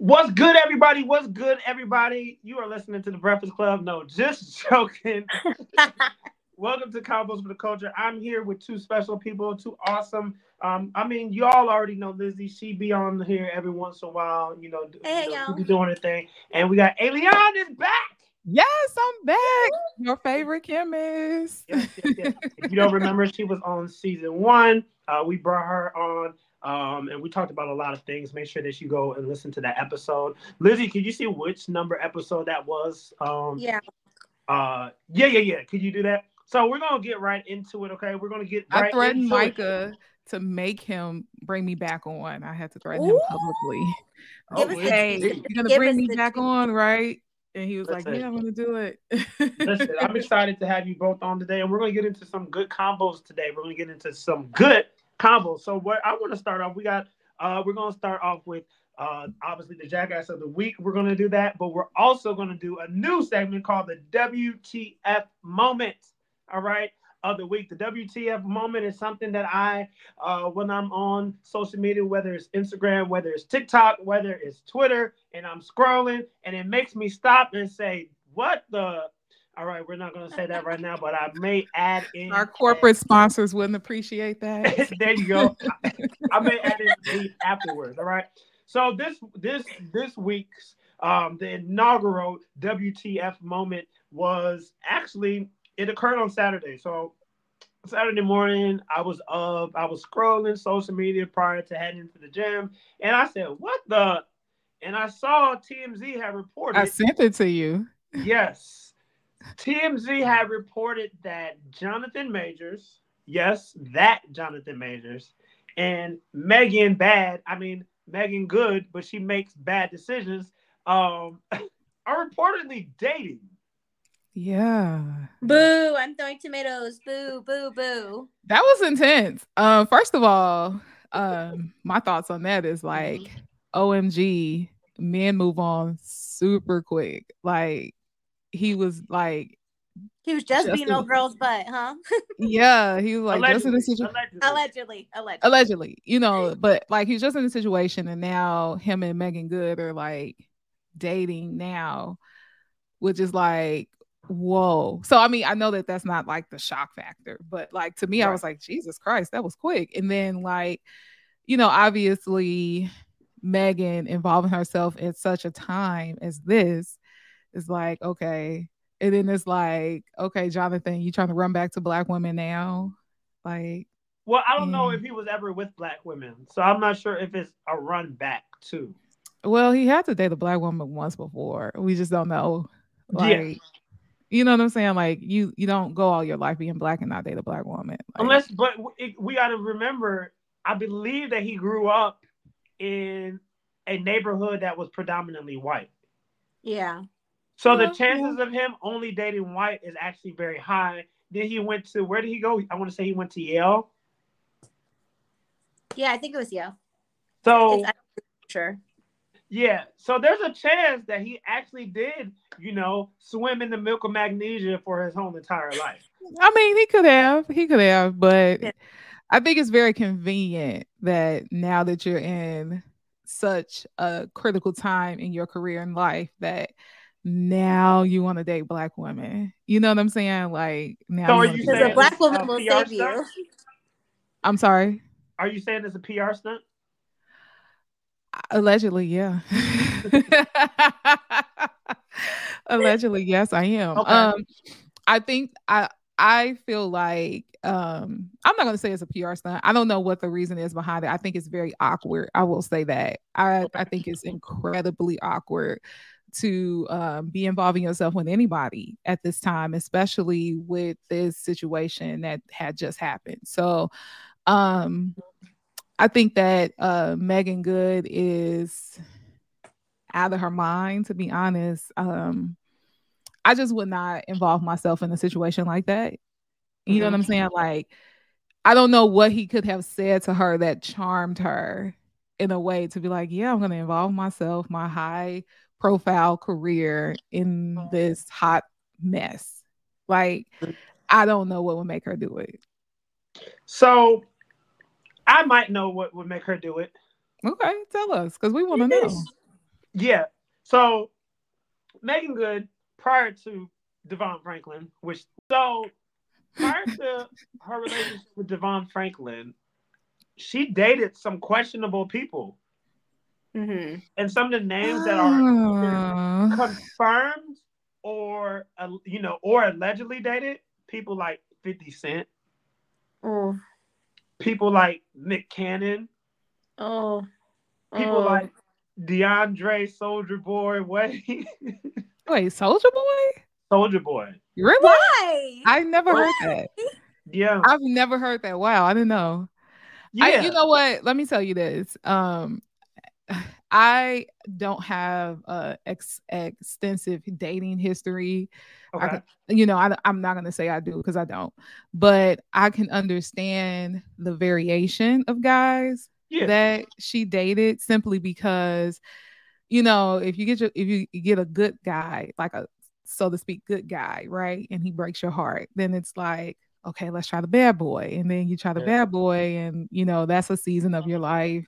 What's good, everybody? What's good, everybody? You are listening to the Breakfast Club. No, just joking. Welcome to Convos for the Culture. I'm here with two special people, two awesome. Um, I mean, y'all already know Lizzy. She be on here every once in a while. You know, Hey, you know, she be doing her thing. And we got Eliane is back. Yes, I'm back. Your favorite chemist. Yes, yes, yes. if you don't remember, she was on season one. Uh, we brought her on, um, and we talked about a lot of things. Make sure that you go and listen to that episode. Lizzy, can you see which number episode that was? Um, Yeah. Uh, yeah, yeah, yeah. Could you do that? So we're gonna get right into it. Okay, we're gonna get. I Right threatened into it. Micah to make him bring me back on. I had to threaten him publicly. Oh, Give us Hey, you're gonna bring me back juice. on, right? And he was like, Listen. "Yeah, I'm gonna do it." Listen, I'm excited to have you both on today, and we're gonna get into some good combos today. We're gonna get into some good combos. So what I want to start off, we got uh we're gonna start off with uh obviously the jackass of the week. We're gonna do that, but we're also gonna do a new segment called the WTF moment. All right. Of the week, the WTF moment is something that I, uh, when I'm on social media, whether it's Instagram, whether it's TikTok, whether it's Twitter, and I'm scrolling, and it makes me stop and say, "What the?" All right, we're not gonna say that right now, but I may add in Our corporate sponsors wouldn't appreciate that. there you go. I, I may add in afterwards. All right. So this this this week's um the inaugural WTF moment was actually it occurred on Saturday. So Saturday morning, I was up, I was scrolling social media prior to heading to the gym, and I said, "What the?" And I saw TMZ had reported. I sent it to you. Yes. TMZ had reported that Jonathan Majors, yes, that Jonathan Majors, and Megan Bad, I mean Megan Good, but she makes bad decisions, um, are reportedly dating. Yeah. Boo! I'm throwing tomatoes. Boo! Boo! Boo! That was intense. Um, first of all, um, my thoughts on that is like, OMG, men move on super quick. Like he was like, He was just, Just being no a- girl's butt, huh? yeah, he was like just in allegedly, a situation. allegedly. allegedly, allegedly. allegedly, you know, but like he's just in a situation, and now him and Megan Good are like dating now, which is like, whoa. So I mean, I know that that's not like the shock factor, but like to me, I was like, Jesus Christ, that was quick. And then like, you know, obviously, Megan involving herself at such a time as this is like, okay. And then it's like, okay, Jonathan, you trying to run back to black women now? Like, Well, I don't know if he was ever with black women, so I'm not sure if it's a run back too. Well, he had to date a black woman once before. We just don't know. Yeah. You know what I'm saying? Like, you you don't go all your life being black and not date a black woman. Like, Unless, but it, we got to remember, I believe that he grew up in a neighborhood that was predominantly white. Yeah. So the chances of him only dating white is actually very high. Then he went to where did he go? I want to say he went to Yale. Yeah, I think it was Yale. So sure. yeah, so there's a chance that he actually did, you know, swim in the milk of magnesia for his whole entire life. I mean, he could have, he could have, but Yeah. I think it's very convenient that now that you're in such a critical time in your career and life that now you want to date black women. You know what I'm saying? Like now. So are you Because saying a black woman a will PR save you. stunt? I'm sorry. Are you saying it's a PR stunt? Allegedly, yeah. Allegedly, yes, I am. Okay. Um, I think I I feel like um I'm not gonna say it's a PR stunt. I don't know what the reason is behind it. I think it's very awkward. I will say that. I I think it's incredibly awkward to um, be involving yourself with anybody at this time, especially with this situation that had just happened. So um I think that uh, Megan Good is out of her mind, to be honest. Um, I just would not involve myself in a situation like that. You know what I'm saying? Like, I don't know what he could have said to her that charmed her in a way to be like, yeah, I'm going to involve myself, my high profile career in mm-hmm. this hot mess. Like, mm-hmm. I don't know what would make her do it. So I might know what would make her do it. Okay, tell us because we want to know. Yeah. So Megan Good, prior to Devon Franklin, which so prior to her relationship with Devon Franklin, she dated some questionable people. Hmm And some of the names that are Oh. confirmed or uh, you know or allegedly dated people like 50 Cent, Oh, people like Nick Cannon, oh, people oh. like DeAndre Soulja Boy Way, Wait, Soulja Boy? Soulja Boy. Really? Why? I never heard that. Yeah, I've never heard that. Wow, I didn't know. yeah. I, you know what? Let me tell you this. Um, I don't have a ex- extensive dating history. Okay. can- you know, I, I'm not gonna say I do because I don't, but I can understand the variation of guys yeah. that she dated simply because, you know, if you get your if you get a good guy, like a so to speak, good guy, right, and he breaks your heart, then it's like, okay, let's try the bad boy, and then you try the Yeah. bad boy, and you know that's a season of your uh-huh. life.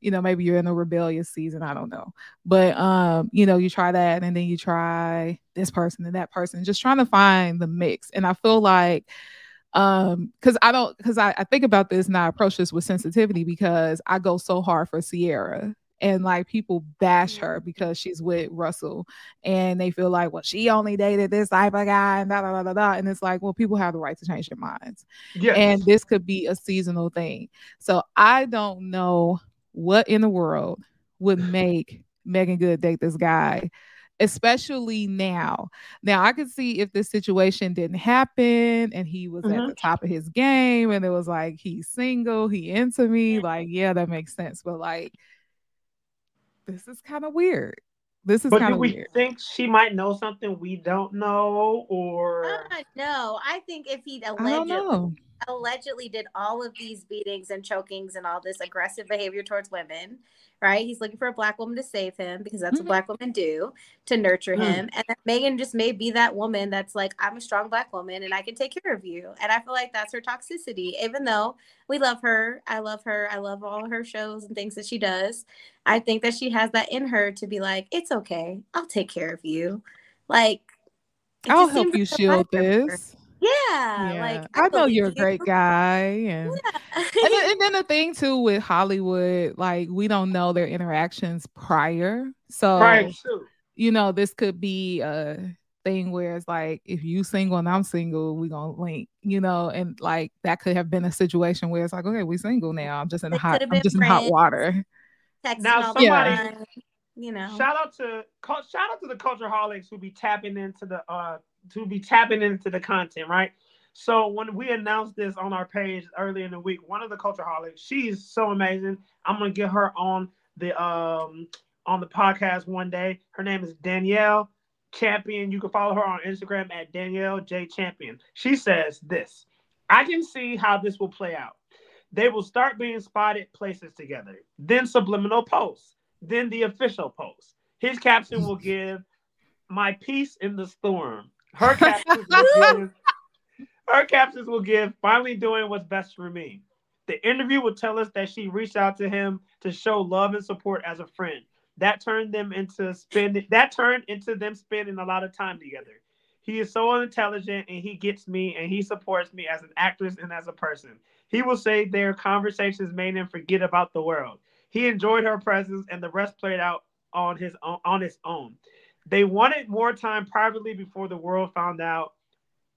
You know, maybe you're in a rebellious season, I don't know, but um, you know, you try that, and then you try this person and that person, just trying to find the mix, and I feel like um because i don't because I, I think about this and i approach this with sensitivity because i go so hard for Ciara. And like people bash her because she's with russell and they feel like well she only dated this type of guy and da da da da da. And it's like well people have the right to change their minds. Yes. and this could be a seasonal thing. So i don't know what in the world would make megan good date this guy especially now? Now i could see if this situation didn't happen and he was at Mhm. the top of his game and it was like he's single he into me like yeah that makes sense. But like this is kind of weird. This is but kind do of we weird. think she might know something we don't know, or Uh, no, I think if he i don't allegedly know allegedly did all of these beatings and chokings and all this aggressive behavior towards women, right? He's looking for a black woman to save him because that's Mhm. what black women do to nurture Mm. him. And Megan just may be that woman that's like, I'm a strong black woman and I can take care of you. And I feel like that's her toxicity, even though we love her. I love her. I love all her shows and things that she does. I think that she has that in her to be like, it's okay. I'll take care of you. Like, i'll help you shield this Yeah, yeah like i, know you're a you. great guy and Yeah. and then, and then the thing too with Hollywood, like we don't know their interactions prior. So prior you know, this could be a thing where it's like if you single and I'm single, we gonna link, you know, and like that could have been a situation where it's like, okay, we single now. I'm just in They hot, I'm been just in hot water. Now all somebody- time, you know. Shout out to shout out to the culture holics who be tapping into the uh to be tapping into the content, right? So when we announced this on our page earlier in the week, one of the culture holics, she's so amazing. I'm gonna get her on the um on the podcast one day. Her name is Danielle Champion. You can follow her on Instagram at Danielle J Champion. She says this: I can see how this will play out. They will start being spotted places together, then subliminal posts, then the official post. His caption will give my peace in the storm. Her captions will give her captions will give finally doing what's best for me. The interview will tell us that she reached out to him to show love and support as a friend. That turned them into spending that turned into them spending a lot of time together. He is so intelligent and he gets me and he supports me as an actress and as a person. He will say their conversations made him forget about the world. He enjoyed her presence and the rest played out on his own on its own. They wanted more time privately before the world found out,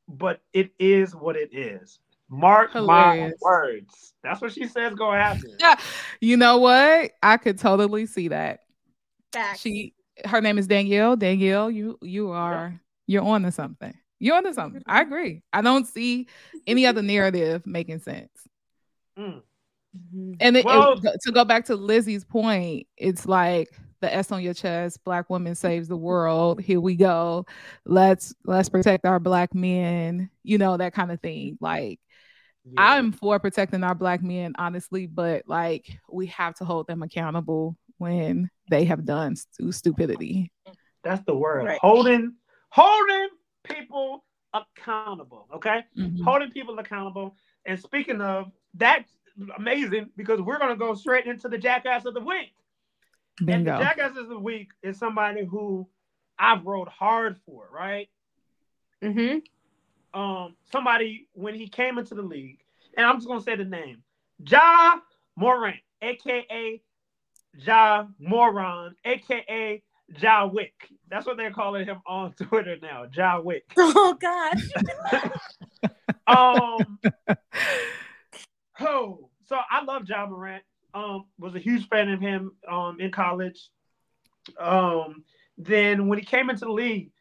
but it is what it is. Mark Hilarious. my words. That's what she says gonna happen. Yeah. You know what? I could totally see that. Facts. She her name is Danielle. Danielle, you you are you're on to something. You're on to something. I agree. I don't see any other narrative making sense. Mm. Mhm. And it, it- to go back to Lizzy's point, it's like the S on your chest, black woman saves the world. Here we go. Let's let's protect our black men, you know, that kind of thing. Like Yeah. I'm for protecting our black men, honestly, but like we have to hold them accountable when they have done stu- stupidity. That's the word. Right. Holding holding people accountable. Okay. Mhm. Holding people accountable. And speaking of that's amazing because we're gonna go straight into the jackass of the week. Bingo. And the jackass of the week is somebody who I've rode hard for, right? Mm-hmm. Um, somebody when he came into the league, and I'm just gonna say the name, Ja Morant, aka Ja Moron, aka Ja Wick. That's what they're calling him on Twitter now, Ja Wick. Oh gosh. um, oh, so I love Ja Morant. Um, was a huge fan of him um in college. Um, then when he came into the league,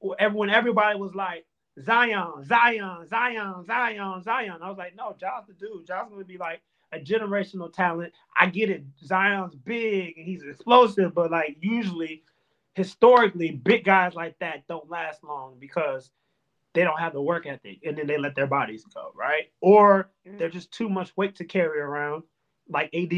when everybody was like Zion, Zion, Zion, Zion, Zion, I was like, no, Ja's the dude. Ja's gonna be like a generational talent. I get it. Zion's big and he's explosive, but like usually, historically, big guys like that don't last long because they don't have the work ethic and then they let their bodies go, right? Or they're just too much weight to carry around, like AD,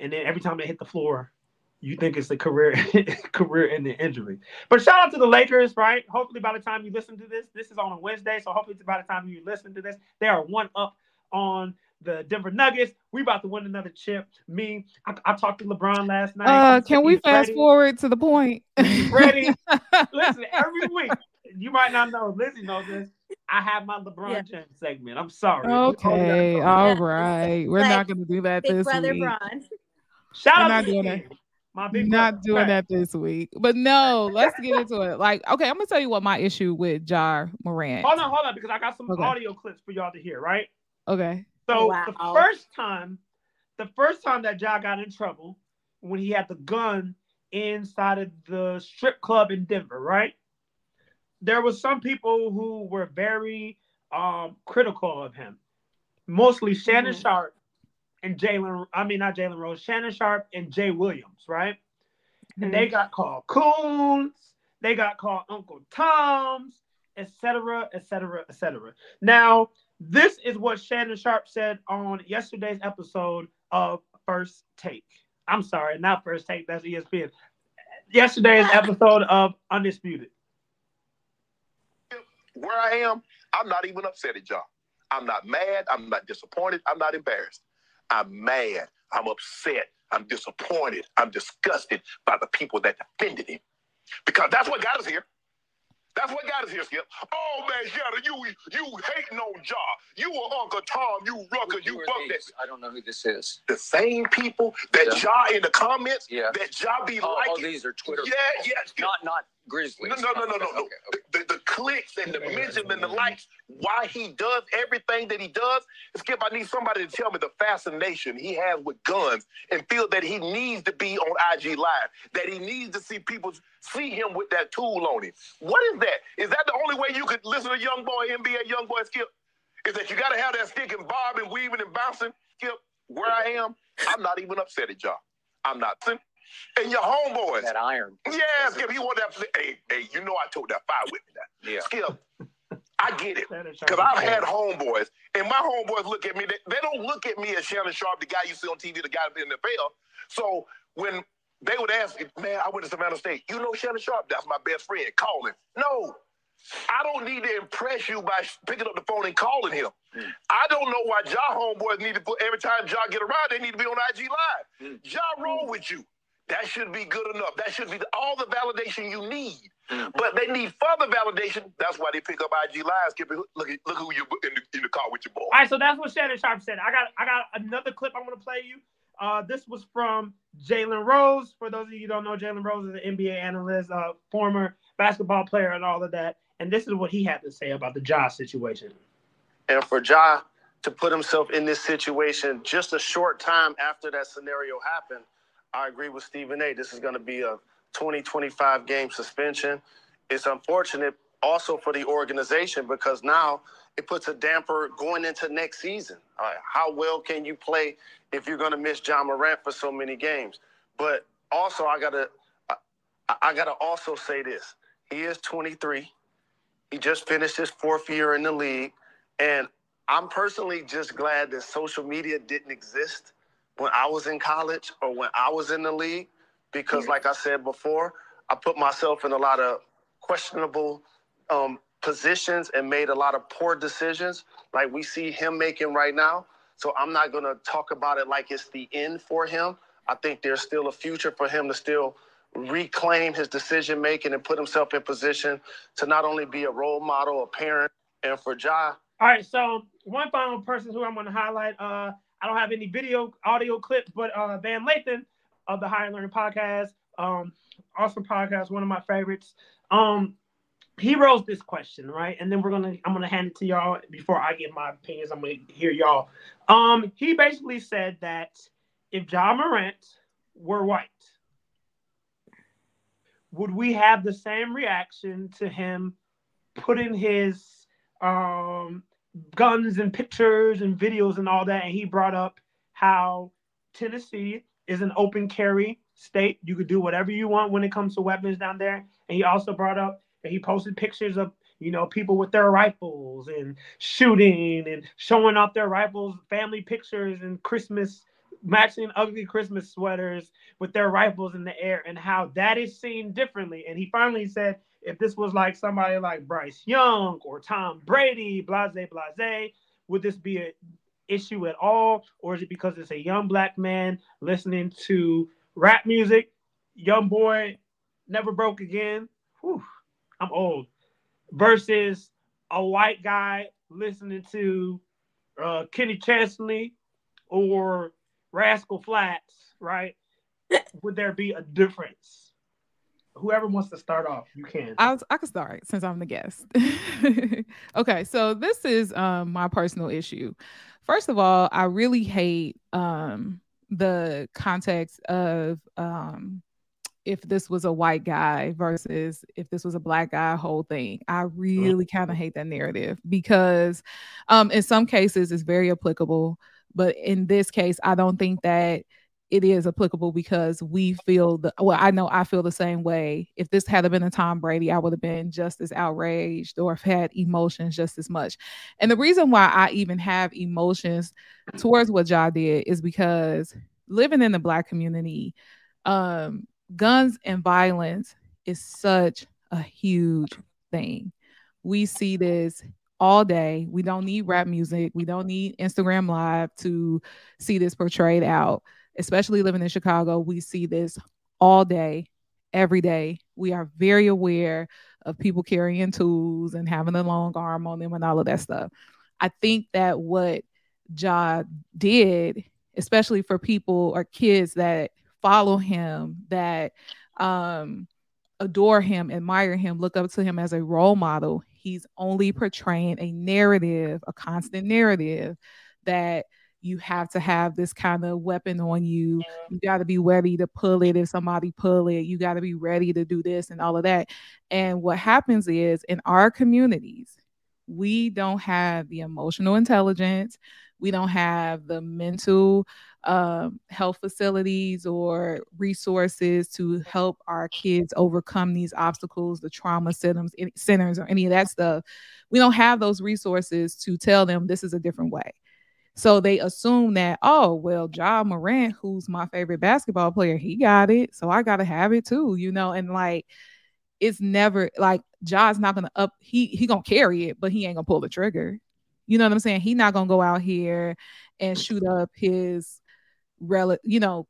and then every time they hit the floor, you think it's a career career ending injury. But shout out to the Lakers, right? Hopefully by the time you listen to this, this is on a Wednesday, so hopefully by the time you listen to this, they are one up on the Denver Nuggets. We about to win another chip. Me, I, I talked to LeBron last night. Uh, can we fast ready. forward to the point? ready? Listen, every week you might not know. Lizzy knows this. I have my LeBron yeah. James segment. I'm sorry. Okay, all right. We're like, not going to do that Big this brother week. Bron. Shout We're out not to doing you. My big not brother. doing Right. that this week. But no, let's get into it. Like, okay, I'm gonna tell you what my issue with Ja Morant. Hold on, hold on, because I got some Okay. audio clips for y'all to hear, right? Okay. So oh, Wow. the first time, the first time that Ja got in trouble when he had the gun inside of the strip club in Denver, right? There was some people who were very um, critical of him, mostly Shannon Mhm. Sharpe and Jalen. I mean, not Jalen Rose, Shannon Sharpe and Jay Williams, right? And they got called coons. They got called Uncle Toms, etc., etc., etc. Now, this is what Shannon Sharpe said on yesterday's episode of First Take. I'm sorry, not First Take. That's ESPN. Yesterday's episode of Undisputed. Where I am, I'm not even upset at y'all. I'm not mad. I'm not disappointed. I'm not embarrassed. I'm mad. I'm upset. I'm disappointed. I'm disgusted by the people that defended him. Because that's what got us here. That's what got us here, Skip. Oh man, Shannon, you you hating on Ja. You were Uncle Tom, you rucker, you are fuck that. these? I don't know who this is. The same people that Yeah. Ja in the comments, Yeah. that Ja be Oh, oh, these are Twitter. yeah, people. yeah. Skip. Not not Grizzlies. No, no, no, no, no, Okay, okay, okay. The, the, the clicks and the mentions and the likes, why he does everything that he does. Skip, I need somebody to tell me the fascination he has with guns and feel that he needs to be on IG Live, that he needs to see people see him with that tool on him. What is that? Is that the only way you could listen to Young Boy, NBA Young Boy Skip? Is that you got to have that stick and bob and weaving and bouncing? Skip, where I am, I'm not even upset at y'all. I'm not. And your homeboys, That iron. yeah, Skip, he want that. Hey, hey, you know I told that fire with me now. Yeah. Skip, I get it. Because I've had homeboys, and my homeboys look at me, they, they don't look at me as Shannon Sharpe, the guy you see on TV, the guy in the NFL. So when they would ask, man, I went to Savannah State. You know Shannon Sharpe? That's my best friend. Call him. No. I don't need to impress you by picking up the phone and calling him. Mm. I don't know why Ja homeboys need to put every time Ja get around, they need to be on IG Live. Mm. Ja roll with you. That should be good enough. That should be the, all the validation you need. Mm. But they need further validation. That's why they pick up IG Live. Skip. Look, at- look who you in the, in the car with your boy. All right, so that's what Shannon Sharpe said. I got I got another clip I'm gonna play you. Uh, this was from Jalen Rose. For those of you who don't know, Jalen Rose is an NBA analyst, uh, former basketball player, and all of that. And this is what he had to say about the Josh situation. and for Ja to put himself in this situation just a short time after that scenario happened, I agree with Stephen A. This is going to be a 20, 25 game suspension. It's unfortunate also for the organization because now it puts a damper going into next season. Right, how well can you play if you're going to miss Ja Morant for so many games? But also, I gotta, I, I gotta also say this: he is 23. He just finished his fourth year in the league. And I'm personally just glad that social media didn't exist when I was in college or when I was in the league. Because, like I said before, I put myself in a lot of questionable um, positions and made a lot of poor decisions, like we see him making right now. So I'm not going to talk about it like it's the end for him. I think there's still a future for him to still reclaim his decision making and put himself in position to not only be a role model, a parent, and for Ja. All right, so one final person who I'm going to highlight. Uh, I don't have any video, audio clip, but uh, Van Lathan of the Higher Learning Podcast, um, awesome podcast, one of my favorites. Um, he rose this question, right? And then we're gonna, I'm gonna hand it to y'all before I give my opinions. I'm gonna hear y'all. Um, he basically said that if Ja Morant were white, would we have the same reaction to him putting his um, guns and pictures and videos and all that? And he brought up how Tennessee is an open carry state. You could do whatever you want when it comes to weapons down there. And he also brought up that he posted pictures of you know people with their rifles and shooting and showing off their rifles, family pictures and Christmas matching ugly Christmas sweaters with their rifles in the air and how that is seen differently. And he finally said, if this was like somebody like Bryce Young or Tom Brady, blase, blase, would this be an issue at all? Or is it because it's a young black man listening to rap music? Young boy never broke again. Whew, I'm old. Versus a white guy listening to uh, Kenny Chesney or Rascal Flatts, right? Would there be a difference? Whoever wants to start off, you can. I I can start since I'm the guest. okay, so this is um my personal issue. First of all, I really hate um the context of um if this was a white guy versus if this was a black guy whole thing i really kind of hate that narrative because um in some cases it's very applicable but in this case, I don't think that it is applicable because we feel the well, I know I feel the same way. If this had been a Tom Brady, I would have been just as outraged or have had emotions just as much. And the reason why I even have emotions towards what Ja did is because living in the black community, um, guns and violence is such a huge thing. We see this all day. We don't need rap music. We don't need Instagram Live to see this portrayed out. Especially living in Chicago, we see this all day, every day. We are very aware of people carrying tools and having a long arm on them and all of that stuff. I think that what Ja did, especially for people or kids that follow him, that um, adore him, admire him, look up to him as a role model, he's only portraying a narrative, a constant narrative that you have to have this kind of weapon on you. You got to be ready to pull it if somebody pull it. You got to be ready to do this and all of that. And what happens is in our communities, we don't have the emotional intelligence. We don't have the mental um, health facilities or resources to help our kids overcome these obstacles, the trauma centers, centers, or any of that stuff. We don't have those resources to tell them this is a different way. So they assume that, oh, well, Ja Morant, who's my favorite basketball player, he got it. So I got to have it too, you know? And like, it's never like Ja's not gonna up, he he gonna carry it, but he ain't gonna pull the trigger. You know what I'm saying? He not gonna go out here and shoot up his rel you know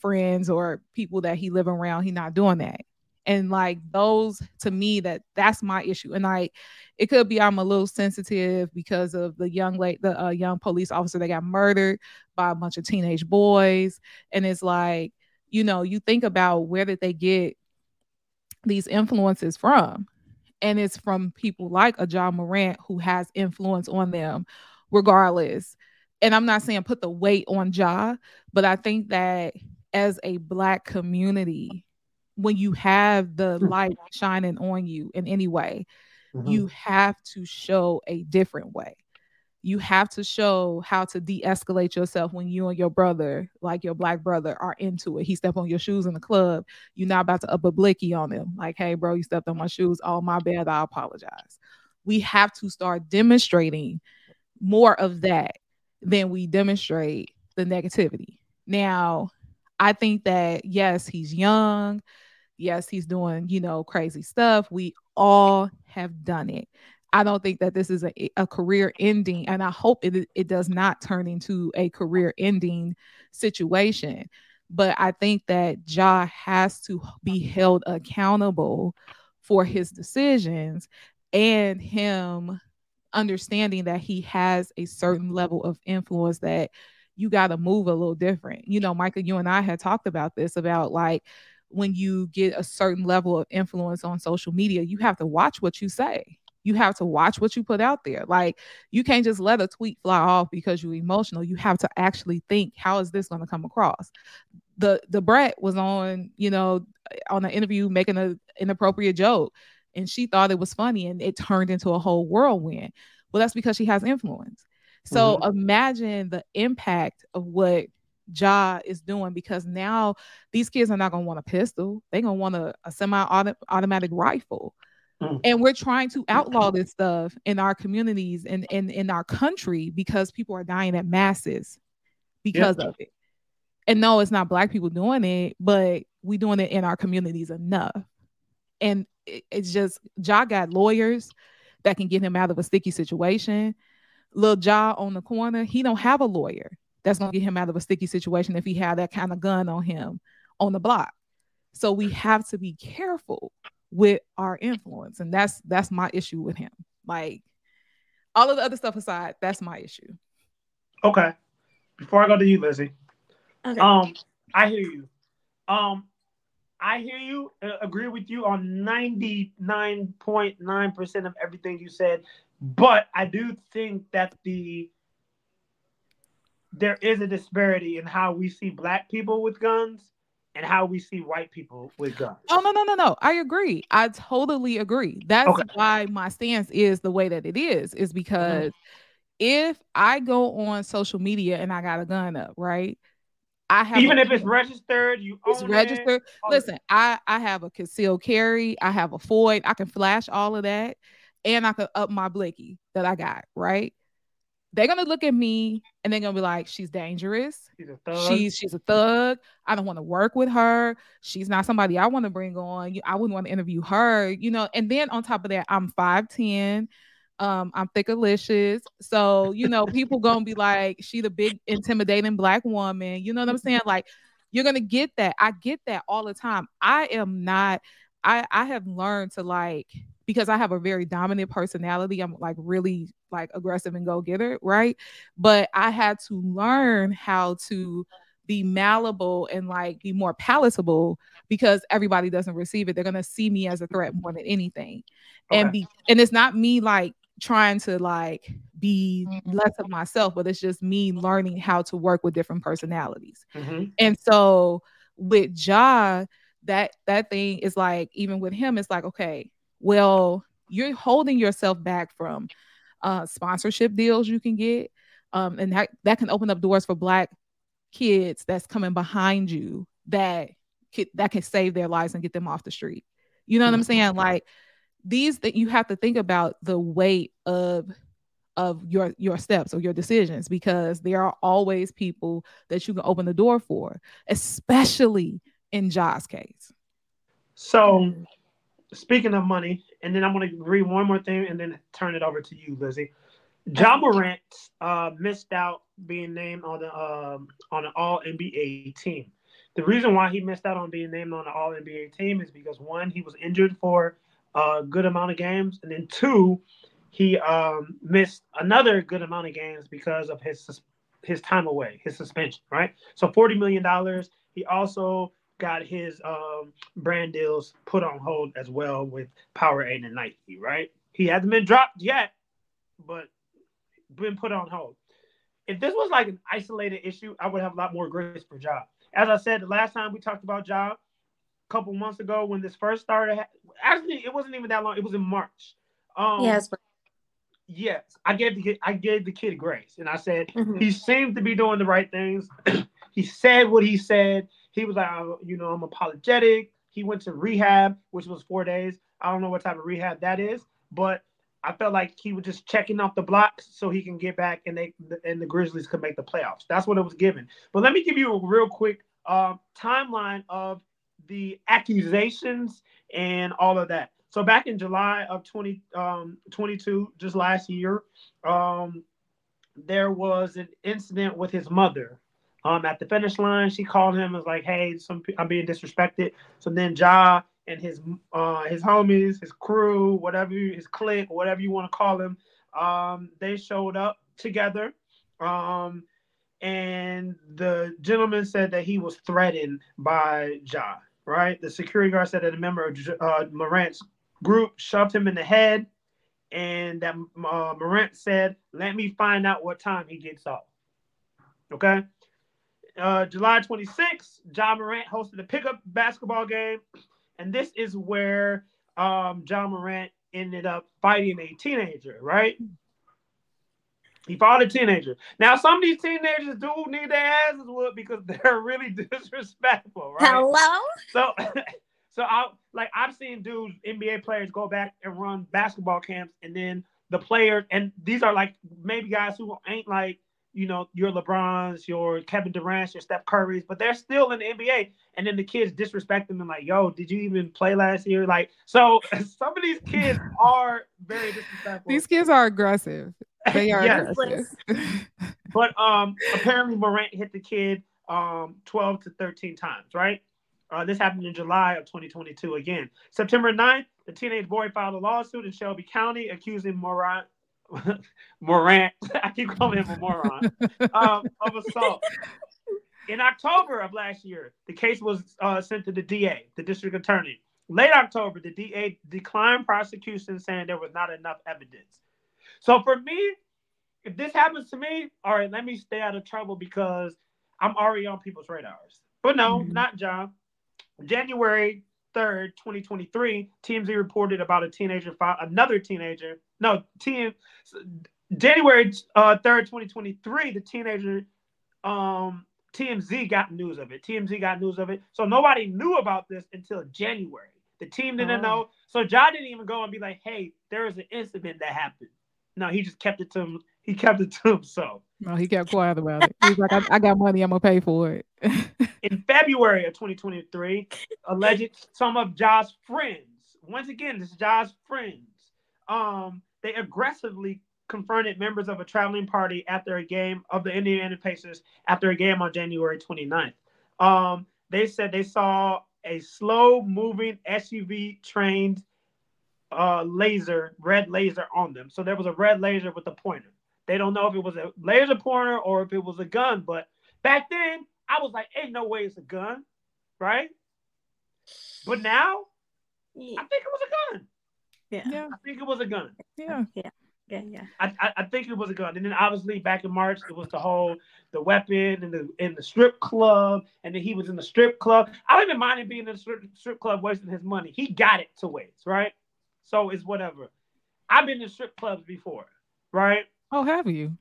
friends or people that he live around he not doing that and like those to me that that's my issue and like it could be i'm a little sensitive because of the young late the uh, young police officer that got murdered by a bunch of teenage boys and it's like you know you think about where did they get these influences from and it's from people like a Ja Morant who has influence on them regardless and I'm not saying put the weight on Ja, but I think that as a black community, when you have the hmm. light shining on you in any way, mm-hmm. you have to show a different way. You have to show how to de-escalate yourself when you and your brother, like your black brother, are into it. He stepped on your shoes in the club. You're not about to up a blicky on him. Like, hey, bro, you stepped on my shoes. Oh, my bad. I apologize. We have to start demonstrating more of that than we demonstrate the negativity. Now, I think that yes, he's young. Yes, he's doing, you know, crazy stuff. We all have done it. I don't think that this is a, a career ending, and I hope it, it does not turn into a career ending situation. But I think that Ja has to be held accountable for his decisions and him understanding that he has a certain level of influence that you got to move a little different. You know, Michael, you and I had talked about this about like when you get a certain level of influence on social media, you have to watch what you say you have to watch what you put out there. Like you can't just let a tweet fly off because you're emotional. You have to actually think, how is this going to come across? The the Brat was on, you know, on an interview making an inappropriate joke and she thought it was funny and it turned into a whole whirlwind. Well, that's because she has influence. So mm-hmm. imagine the impact of what Ja is doing because now these kids are not going to want a pistol. They're going to want a, a semi automatic rifle. Mm. And we're trying to outlaw this stuff in our communities and in, in our country because people are dying at masses because of it. And no, it's not black people doing it, but we doing it in our communities enough. And it, it's just Ja got lawyers that can get him out of a sticky situation. Little Ja on the corner, he don't have a lawyer that's gonna get him out of a sticky situation if he had that kind of gun on him on the block. So we have to be careful with our influence and that's that's my issue with him like all of the other stuff aside that's my issue okay before i go to you lizzy okay. um i hear you um i hear you uh, agree with you on 99.9% of everything you said but i do think that the there is a disparity in how we see black people with guns and how we see white people with guns. Oh no, no, no, no. I agree. I totally agree. That's okay. why my stance is the way that it is, is because mm-hmm. if I go on social media and I got a gun up, right? I have even a, if it's registered, you it's registered. It. Listen, I I have a concealed carry, I have a Floyd, I can flash all of that, and I can up my blicky that I got, right? They're gonna look at me and they're gonna be like, she's dangerous. She's a thug. She's, she's a thug. I don't want to work with her. She's not somebody I want to bring on. I wouldn't want to interview her, you know. And then on top of that, I'm 5'10. Um, I'm thickalicious. So, you know, people gonna be like, she the big intimidating black woman. You know what I'm saying? Like, you're gonna get that. I get that all the time. I am not, I I have learned to like because I have a very dominant personality. I'm like really like aggressive and go getter, right? But I had to learn how to be malleable and like be more palatable because everybody doesn't receive it. They're gonna see me as a threat more than anything. Okay. And be and it's not me like trying to like be mm-hmm. less of myself, but it's just me learning how to work with different personalities. Mm-hmm. And so with Ja, that that thing is like even with him, it's like, okay, well, you're holding yourself back from uh, sponsorship deals you can get. Um, and that, that can open up doors for black kids that's coming behind you that that can save their lives and get them off the street. You know what I'm mm-hmm. saying? Like these that you have to think about the weight of of your your steps or your decisions because there are always people that you can open the door for, especially in Ja's case. So speaking of money, and then I'm going to read one more thing and then turn it over to you, Lizzy. Ja Morant uh, missed out being named on the um, on an All NBA team. The reason why he missed out on being named on the All NBA team is because one, he was injured for a good amount of games, and then two, he um, missed another good amount of games because of his his time away, his suspension. Right, so forty million dollars. He also got his um, brand deals put on hold as well with Powerade and Nike, right? He hasn't been dropped yet, but been put on hold. If this was like an isolated issue, I would have a lot more grace for Ja. As I said the last time we talked about Ja, a couple months ago when this first started, actually it wasn't even that long. It was in March. Um, yes. Yes, I gave the kid, I gave the kid grace, and I said mm-hmm. he seems to be doing the right things. he said what he said he was like, oh, you know, I'm apologetic. He went to rehab, which was four days. I don't know what type of rehab that is, but I felt like he was just checking off the blocks so he can get back and they and the Grizzlies could make the playoffs. That's what it was given. But let me give you a real quick uh, timeline of the accusations and all of that. So back in July of 2022, um, just last year, um, there was an incident with his mother Um, at the finish line, she called him and was like, "Hey, some I'm being disrespected." So then Ja and his uh his homies, his crew, whatever his clique, whatever you want to call him, um, they showed up together. Um, and the gentleman said that he was threatened by Ja. Right, the security guard said that a member of uh, Morant's group shoved him in the head, and that uh, Morant said, "Let me find out what time he gets off." Okay. Uh, July 26th, Ja Morant hosted a pickup basketball game, and this is where um, Ja Morant ended up fighting a teenager. Right. He fought a teenager. Now, some of these teenagers do need their asses whooped because they're really disrespectful, right? Hello? So, so I like I've seen dudes, NBA players, go back and run basketball camps, and then the players, and these are like maybe guys who ain't like you know your LeBrons, your Kevin Durant's, your Steph Curry's, but they're still in the NBA, and then the kids disrespect them and like, yo, did you even play last year? Like, so some of these kids are very disrespectful. These kids are aggressive. They are Yes. aggressive. But um, apparently Morant hit the kid um 12 to 13 times, right? Uh, this happened in July of 2022 again. September 9th, the teenage boy filed a lawsuit in Shelby County accusing Morant, Morant, I keep calling him a moron, um, of assault. In October of last year, the case was uh, sent to the DA, the district attorney. Late October, the DA declined prosecution, saying there was not enough evidence. So for me, if this happens to me, all right, let me stay out of trouble because I'm already on people's radars. But no, Mhm. not John. January 3rd, 2023, TMZ reported about a teenager, another teenager. No, TM, January uh, 3rd, 2023, the teenager, um, TMZ got news of it. TMZ got news of it. So nobody knew about this until January. The team didn't Oh. know. So John didn't even go and be like, hey, there is an incident that happened. No, he just kept it to him. He kept it to himself. No, he kept quiet about it. He's like, I, I got money. I'm gonna pay for it. In February of 2023, alleged some of Ja's friends, once again, this is Ja's friends, um, they aggressively confronted members of a traveling party after a game of the Indiana Pacers after a game on January 29th. Um, they said they saw a slow moving SUV trained uh, laser, red laser on them. So there was a red laser with a pointer. They don't know if it was a laser pointer or if it was a gun, but back then I was like, ain't no way it's a gun, right? But now I think it was a gun. Yeah, yeah, I think it was a gun. yeah. yeah, yeah. I, I, I think it was a gun. And then obviously back in March it was the whole the weapon and the in the strip club, and then he was in the strip club. I don't even mind him being in the strip, strip club wasting his money. He got it to waste, right? So it's whatever. I've been in strip clubs before, right? Oh, have you?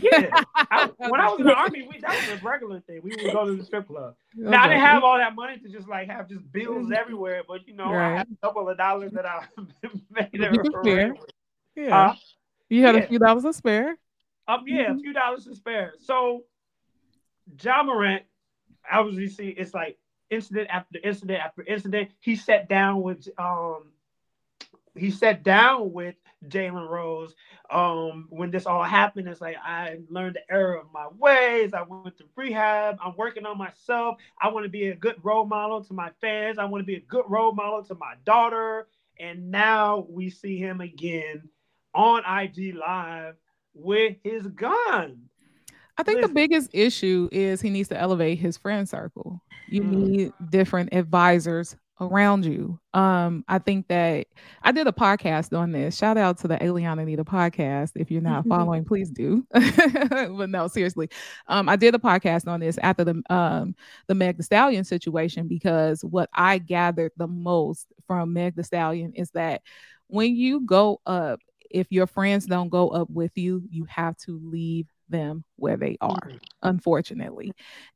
Yeah. I, when I was in the army, we, that was a regular thing. We would go to the strip club. Now I didn't have all that money to just like have just bills everywhere, but you know, I had a couple of dollars that I made You can for spare. Yeah. Huh? you had yeah. a few dollars to spare. Um, yeah, Mhm. a few dollars to spare. So, Ja Morant, obviously, see, it's like incident after incident after incident. He sat down with um, he sat down with Jalen Rose. Um, when this all happened, it's like I learned the error of my ways. I went to rehab. I'm working on myself. I want to be a good role model to my fans. I want to be a good role model to my daughter. And now we see him again on IG Live with his gun. I think Listen. the biggest issue is he needs to elevate his friend circle. You Mm. need different advisors around you. Um, I think that I did a podcast on this. Shout out to the Aliana Anita podcast. If you're not following, please do. but no, seriously. Um, I did a podcast on this after the um the Meg the Stallion situation because what I gathered the most from Meg the Stallion is that when you go up, if your friends don't go up with you, you have to leave them where they are Mhm. unfortunately.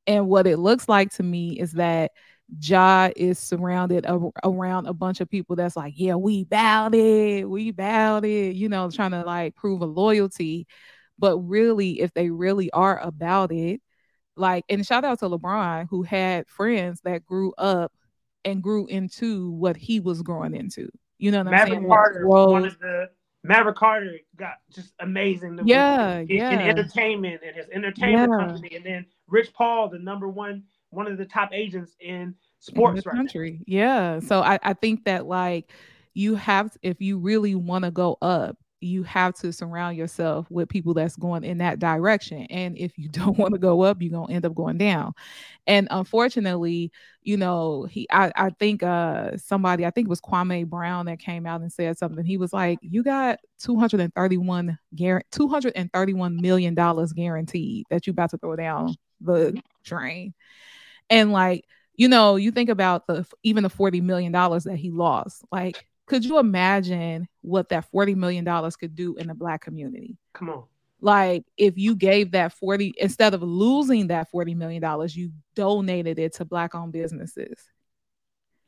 And what it looks like to me is that Ja is surrounded a- around a bunch of people that's like, yeah, we bout it, we bout it, you know, trying to like prove a loyalty. But really, if they really are about it, like, and shout out to LeBron who had friends that grew up and grew into what he was growing into. You know what I'm Maverick saying? Carter Rose- wanted to Maverick Carter got just amazing. the- Yeah, in, yeah. in entertainment and his entertainment Yeah. company, and then Rich Paul, the number one, one of the top agents in in sports the right now. country. Yeah. So I, I think that like you have if you really want to go up, you have to surround yourself with people that's going in that direction. And if you don't want to go up, you're gonna end up going down. And unfortunately, you know, he I, I think uh somebody, I think it was Kwame Brown that came out and said something. He was like, You got 231 guar- 231 million dollars guaranteed that you about to throw down the drain. And like you know, you think about the even the 40 million dollars that he lost. Like, could you imagine what that 40 million dollars could do in the black community? Come on. Like, if you gave that 40 instead of losing that 40 million dollars, you donated it to black owned businesses.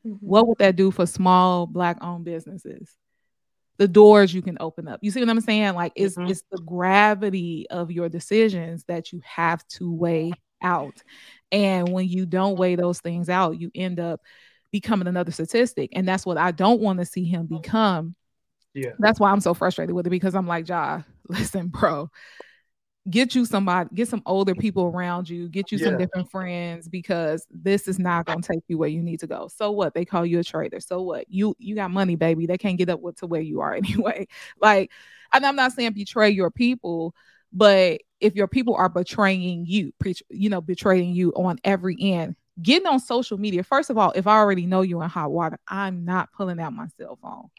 Mhm. What would that do for small black owned businesses? The doors you can open up. You see what I'm saying? Like it's Mhm. it's the gravity of your decisions that you have to weigh out. And when you don't weigh those things out, you end up becoming another statistic. And that's what I don't want to see him become. Yeah. That's why I'm so frustrated with it because I'm like, Ja, listen, bro, get you somebody, get some older people around you, get you some different friends because this is not gonna take you where you need to go. So what? They call you a traitor. So what? You you got money, baby. They can't get up to where you are anyway. Like, and I'm not saying betray your people, but if your people are betraying you, preach, you know, betraying you on every end, getting on social media. First of all, if I already know you in hot water, I'm not pulling out my cell phone.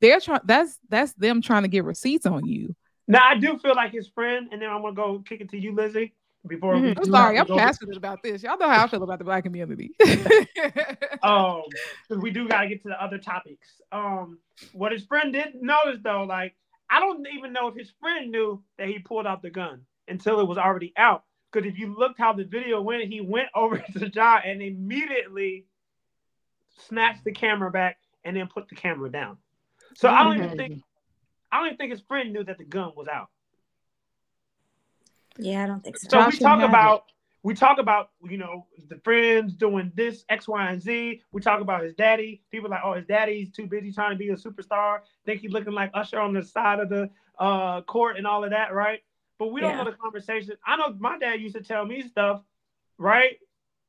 They're trying. That's that's them trying to get receipts on you. Now I do feel like his friend, and then I'm gonna go kick it to you, Lizzie. Before Mhm. I'm sorry, I'm passionate about this. Y'all know how I feel about the black community. um we do got to get to the other topics um what his friend did notice though like i don't even know if his friend knew that he pulled out the gun until it was already out. Because if you looked how the video went he went over to John and immediately snatched the camera back and then put the camera down. So i don't even think i don't even think his friend knew that the gun was out. Yeah, I don't think so. so we talk and about we talk about you know the friends doing this X, Y, and Z. We talk about his daddy. People like, oh, his daddy's too busy trying to be a superstar. Think he's looking like Usher on the side of the uh, court and all of that, right? But we don't Yeah. know the conversation. I know my dad used to tell me stuff, right?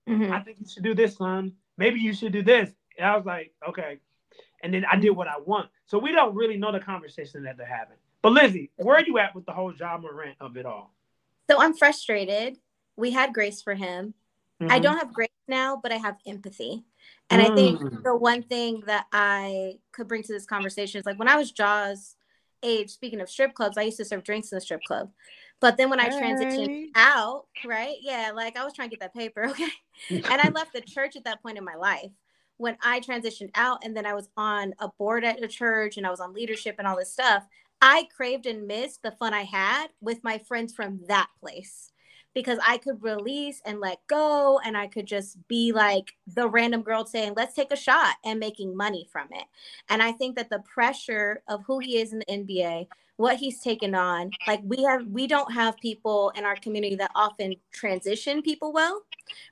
Mhm. I think you should do this, son. Maybe you should do this. And I was like, okay. And then I did what I want. So we don't really know the conversation that they're having. But Lizzie, where are you at with the whole Ja Morant of it all? So I'm frustrated. We had grace for him. I Mhm. don't have grace now, but I have empathy. And I think Mm. the one thing that I could bring to this conversation is like when I was Ja's age, speaking of strip clubs, I used to serve drinks in the strip club. But then when I transitioned Hey. out, right? Yeah, like I was trying to get that paper, okay? and I left the church at that point in my life. When I transitioned out and then I was on a board at a church and I was on leadership and all this stuff, I craved and missed the fun I had with my friends from that place because I could release and let go and I could just be like the random girl saying, let's take a shot and making money from it. And I think that the pressure of who he is in the NBA, what he's taken on, like we have, we don't have people in our community that often transition people well,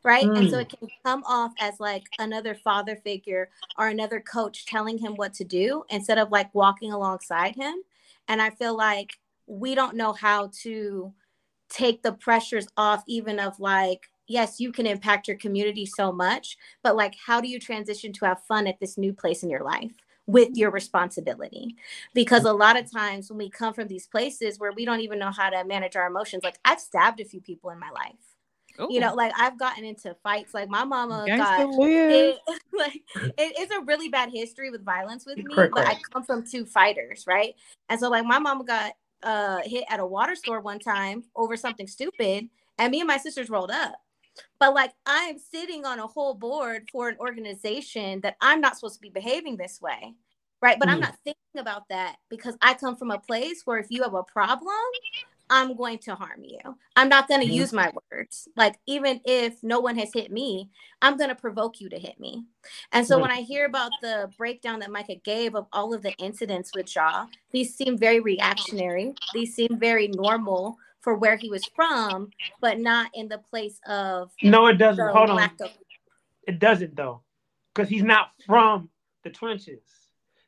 right? And so Mm. it can come off as like another father figure or another coach telling him what to do instead of like walking alongside him. And I feel like we don't know how to take the pressures off even of like yes you can impact your community so much but like how do you transition to have fun at this new place in your life with your responsibility? Because a lot of times when we come from these places where we don't even know how to manage our emotions like i've stabbed a few people in my life. You know oh. like i've gotten into fights like my mama Gangsta got it, like it is a really bad history with violence with me Correct, but i come from two fighters right? And so like my mama got uh hit at a water store one time over something stupid and me and my sisters rolled up but like i'm sitting on a whole board for an organization that i'm not supposed to be behaving this way right but i'm Mm. not thinking about that because i come from a place where if you have a problem i'm going to harm you i'm not going to Mhm. use my words like even if no one has hit me i'm going to provoke you to hit me and so when i hear about the breakdown that micah gave of all of the incidents with Ja these seem very reactionary these seem very normal for where he was from but not in the place of No, it doesn't. Hold on. of It doesn't though, because he's not from the trenches.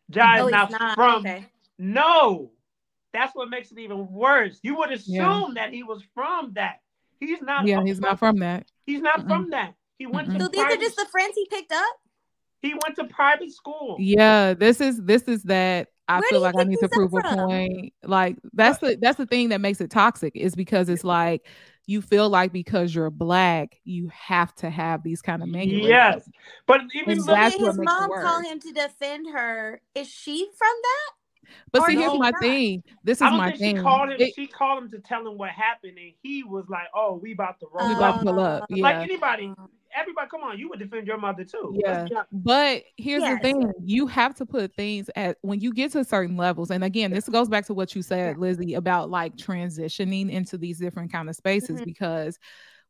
Jai oh is not, not from. okay No, that's what makes it even worse. You would assume Yeah. that he was from that. He's not. Yeah, a- he's not from that. He's not Mm-mm. from that. He went Mm-mm. to So these are just the friends he picked up. he went to private school. Yeah, this is this is that I Where feel like I need to these are prove a point. Like that's the that's the thing that makes it toxic is because it's like you feel like because you're black, you have to have these kind of mannerisms. Yes, but even And So look, that's did what his mom call him to defend her? Is she from that? But Or see, here's my not. thing. This is I don't my think thing. she called him. It- she called him to tell him what happened, and he was like, "Oh, we about to roll." we about to pull up. Yeah. Like anybody, everybody, come on, you would defend your mother too. Yeah. Let's be honest. But here's Yes. the thing you have to put things at when you get to certain levels. And again, this goes back to what you said, Lizzie, about like transitioning into these different kind of spaces Mhm. because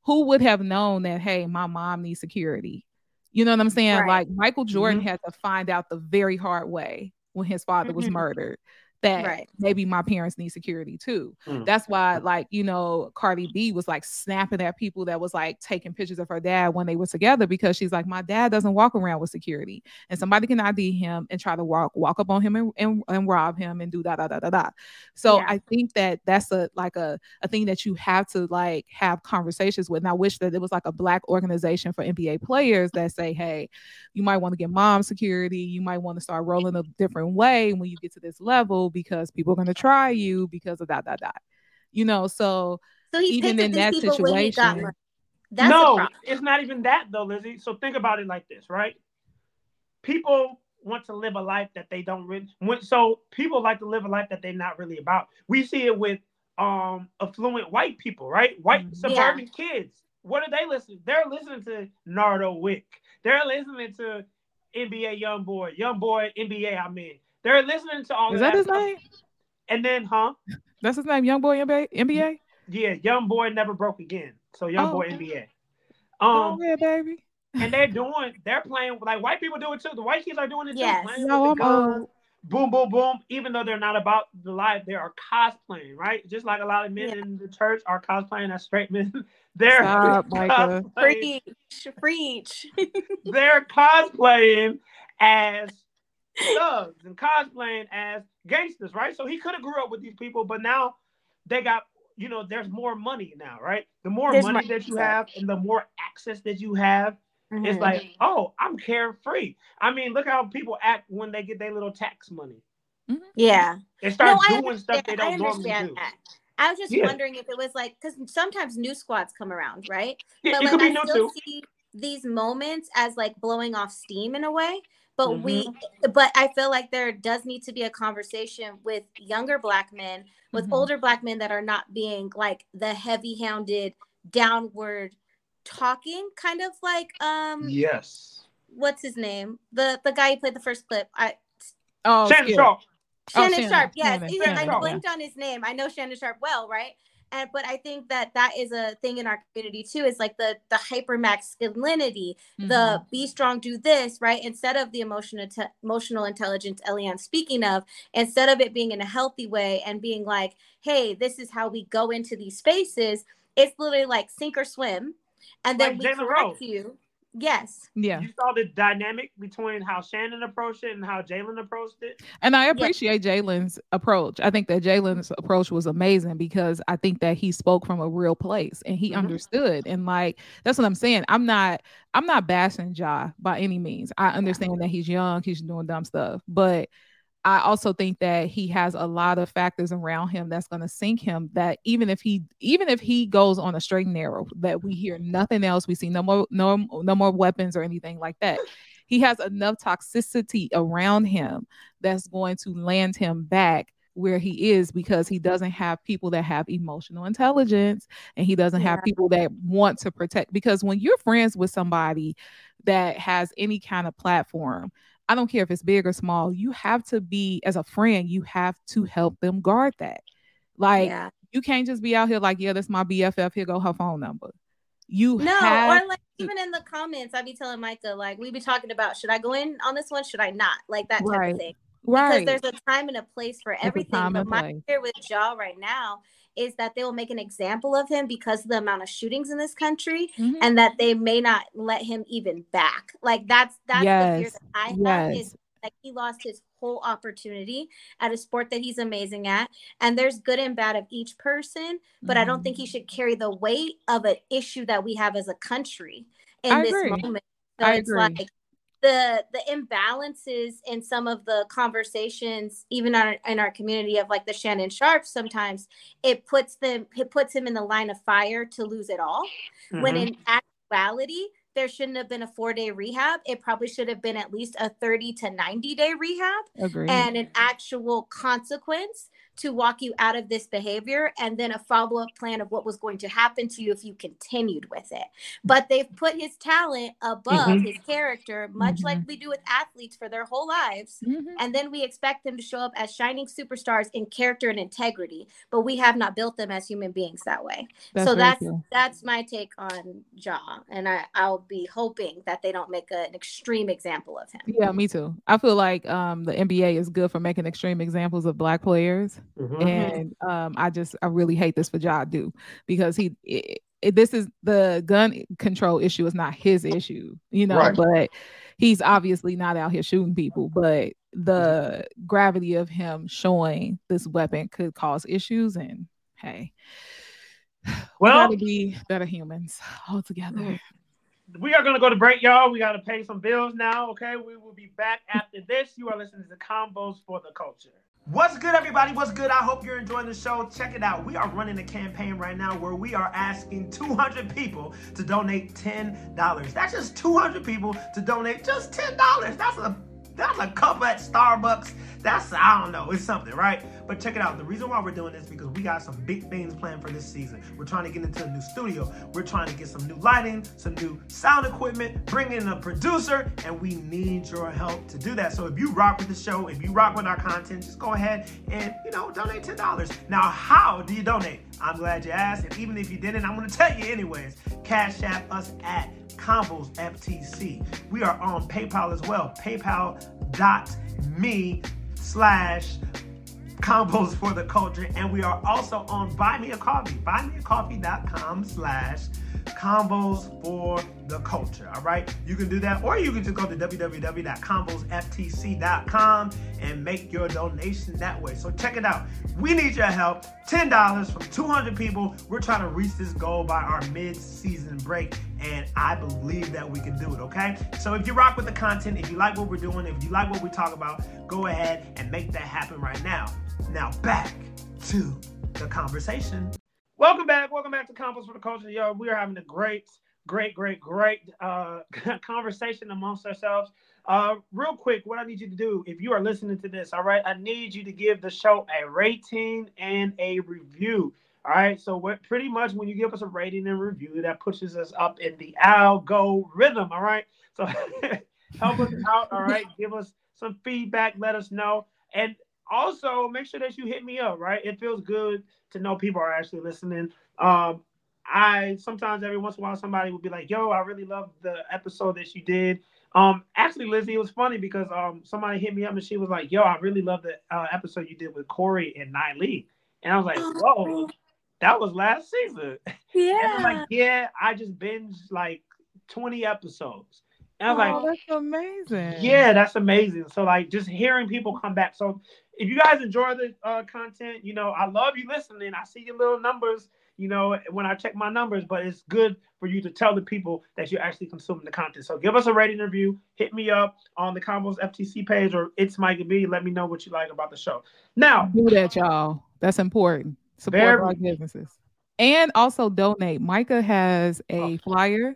who would have known that, hey, my mom needs security? You know what I'm saying? Right. Like Michael Jordan Mhm. had to find out the very hard way when his father was Mhm. murdered that Right. maybe my parents need security too. Mm. That's why, like, you know, Cardi B was like snapping at people that was like taking pictures of her dad when they were together because she's like, My dad doesn't walk around with security. And somebody can ID him and try to walk walk up on him and, and, and rob him and do da da da da da. So Yeah. I think that that's a like a, a thing that you have to like have conversations with. And I wish that it was like a black organization for NBA players that say, Hey, you might want to get mom security, you might want to start rolling a different way when you get to this level because people are going to try you because of that, that, that. You know, so So he Even in that people got situation- That's no, it's not even that though, Lizzie. So think about it like this, right? People want to live a life that they don't really. When, so people like to live a life that they're not really about. We see it with um affluent white people, right? White Mhm. suburban kids. What are they listening? They're listening to Nardo Wick. They're listening to NBA Young Boy, Young Boy NBA. I mean, they're listening to all is of that his stuff. name? And then, huh? That's his name, Young Boy NBA. NBA? Yeah, Young Boy never broke again. So Young Oh, Boy okay. NBA. Go Um, ahead, baby. and they're doing, they're playing like white people do it too. The white kids are doing it too. Yes. Playing No, I'm guns, boom, boom, boom. Even though they're not about the life, they are cosplaying, right? Just like a lot of men Yeah. in the church are cosplaying as straight men. they're Stop, Micah. cosplaying, Preach, preach. they're cosplaying as thugs and cosplaying as gangsters, right? So he could have grew up with these people, but now they got, you know, there's more money now, right? The more There's money money, that you have and the more access that you have, it's Mhm. like, oh, I'm carefree. I mean, look how people act when they get their little tax money. yeah. They start I doing stuff they don't I normally understand do. that. I was just Yeah. wondering if it was like because sometimes new squads come around, right? Yeah, but you like could be I new still too. see these moments as like blowing off steam in a way. But we, Mm-hmm. but I feel like there does need to be a conversation with younger black men, with Mhm. older black men that are not being like the heavy-handed, downward talking, kind of like um, Yes. what's his name? The the guy who played the first clip. I Oh, Shannon Skip. Sharpe. Shannon, Shannon, Sharpe, yes. Shannon, Shannon I Sharpe, blinked on his name. I know Shannon Sharpe well, right? And but I think that that is a thing in our community too. Is like the the hyper masculinity, Mhm. the be strong, do this, right? Instead of the emotional te- emotional intelligence Eliane's speaking of, instead of it being in a healthy way and being like, hey, this is how we go into these spaces. It's literally like sink or swim, and then Like we correct Rose. you. Yes. Yeah. You saw the dynamic between how Shannon approached it and how Jalen approached it. And I appreciate Jalen's approach. I think that Jalen's approach was amazing because I think that he spoke from a real place and he Mhm. understood. And like that's what I'm saying. I'm not I'm not bashing Ja by any means. I understand that he's young, he's doing dumb stuff, but I also think that he has a lot of factors around him that's going to sink him. That even if he, even if he goes on a straight and narrow, that we hear nothing else, we see no more, no, no more weapons or anything like that. He has enough toxicity around him that's going to land him back where he is because he doesn't have people that have emotional intelligence and he doesn't have people that want to protect because when you're friends with somebody that has any kind of platform I don't care if it's big or small, you have to be as a friend, you have to help them guard that. Like yeah. you can't just be out here like, yeah, that's my BFF. Here go her phone number. You No, or like even in the comments, I'd be telling Micah, like, we be talking about should I go in on this one? Should I not? Like that type Right. of thing. right. Because there's a time and a place for everything. But my place. fear with Ja right now is that they will make an example of him because of the amount of shootings in this country Mhm. and that they may not let him even back. Like that's that's the fear that I have Yes. is like he lost his whole opportunity at a sport that he's amazing at. And there's good and bad of each person, but I don't think he Mhm. should carry the weight of an issue that we have as a country in I this agree. moment. So I it's agree. like the the imbalances in some of the conversations, even in our, in our community of like the Shannon Sharpe, sometimes it puts them it puts him in the line of fire to lose it all. When Mhm. in actuality, there shouldn't have been a four day rehab. It probably should have been at least a 30 to 90 day rehab Agreed. and an actual consequence to walk you out of this behavior and then a follow up plan of what was going to happen to you if you continued with it. But they've put his talent above Mhm. his character, much like Mhm. we do with athletes for their whole lives. Mhm. And then we expect them to show up as shining superstars in character and integrity, but we have not built them as human beings that way. That's so that's that's my take on Ja, and I I'll be hoping that they don't make a, an extreme example of him. Yeah, me too. I feel like um, the NBA is good for making extreme examples of black players, Mhm. and um, I just I really hate this for Ja do because he it, it- this is the gun control issue is not his issue, you know, Right. but he's obviously not out here shooting people, but the gravity of him showing this weapon could cause issues, and hey, we Well, gotta be better humans altogether. we are going to go to break, y'all. We got to pay some bills now. Okay, we will be back after this. You are listening to Convos for the Culture. What's good, everybody? What's good? I hope you're enjoying the show. Check it out. We are running a campaign right now where we are asking 200 people to donate $10. That's just 200 people to donate just $10. That's a that's a cup at Starbucks. That's I don't know, it's something, right? But check it out. The reason why we're doing this is because we got some big things planned for this season. We're trying to get into a new studio. We're trying to get some new lighting, some new sound equipment, bring in a producer, and we need your help to do that. So if you rock with the show, if you rock with our content, just go ahead and you know donate ten dollars. Now, how do you donate? I'm glad you asked, and even if you didn't, I'm gonna tell you anyways. Cash app us at Convos FTC. We are on PayPal as well. PayPal.me slash convos for the culture. And we are also on Buy Me a Coffee. Buymeacoffee.com slash convos for the culture. All right. You can do that, or you can just go to www.convosftc.com and make your donation that way. So check it out. We need your help. $10 from 200 people. We're trying to reach this goal by our mid-season break. And I believe that we can do it, okay? So if you rock with the content, if you like what we're doing, if you like what we talk about, go ahead and make that happen right now. Now back to the conversation. Welcome back. Welcome back to Convos for the Culture. Yo, we are having a great, great, great, great uh, conversation amongst ourselves. Uh, real quick, what I need you to do, if you are listening to this, all right, I need you to give the show a rating and a review. All right, so pretty much when you give us a rating and review, that pushes us up in the algorithm. All right, so help us out. All right, give us some feedback, let us know, and also make sure that you hit me up. Right, it feels good to know people are actually listening. Um, I sometimes every once in a while somebody will be like, "Yo, I really love the episode that you did." Um, actually, Lizzie, it was funny because um somebody hit me up and she was like, "Yo, I really love the uh, episode you did with Corey and Nylee," and I was like, "Whoa." That was last season. And I'm Yeah. like, yeah, I just binged like 20 episodes. And I was like, Oh, like, that's amazing. yeah, that's amazing. So like just hearing people come back. So if you guys enjoy the uh, content, you know, I love you listening. I see your little numbers, you know, when I check my numbers, but it's good for you to tell the people that you're actually consuming the content. So give us a rating review. Hit me up on the Convos FTC page or it's Mike B. Let me know what you like about the show. Now, Do that, y'all. That's important. Support Very- black businesses. And also donate. Micah has a flyer.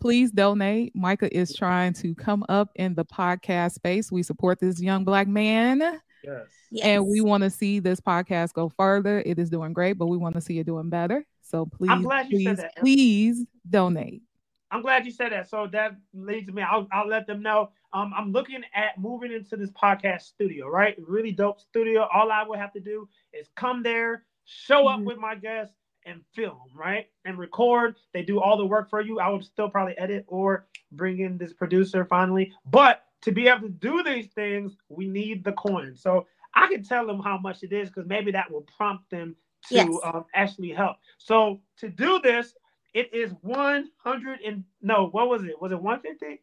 Please donate. Micah is trying to come up in the podcast space. We support this young black man yes. Yes. and we want to see this podcast go further. It is doing great, but we want to see it doing better. So please, glad you said please, that. please donate. I'm glad you said that. So that leads me. I'll, I'll let them know. Um, I'm looking at moving into this podcast studio, right? Really dope studio. All I would have to do is come there, show up Mhm. with my guests, and film, right? And record. They do all the work for you. I would still probably edit or bring in this producer finally. But to be able to do these things, we need the coin. So I can tell them how much it is because maybe that will prompt them to Yes. um, actually help. So to do this, it is 100 and no, what was it? Was it 150?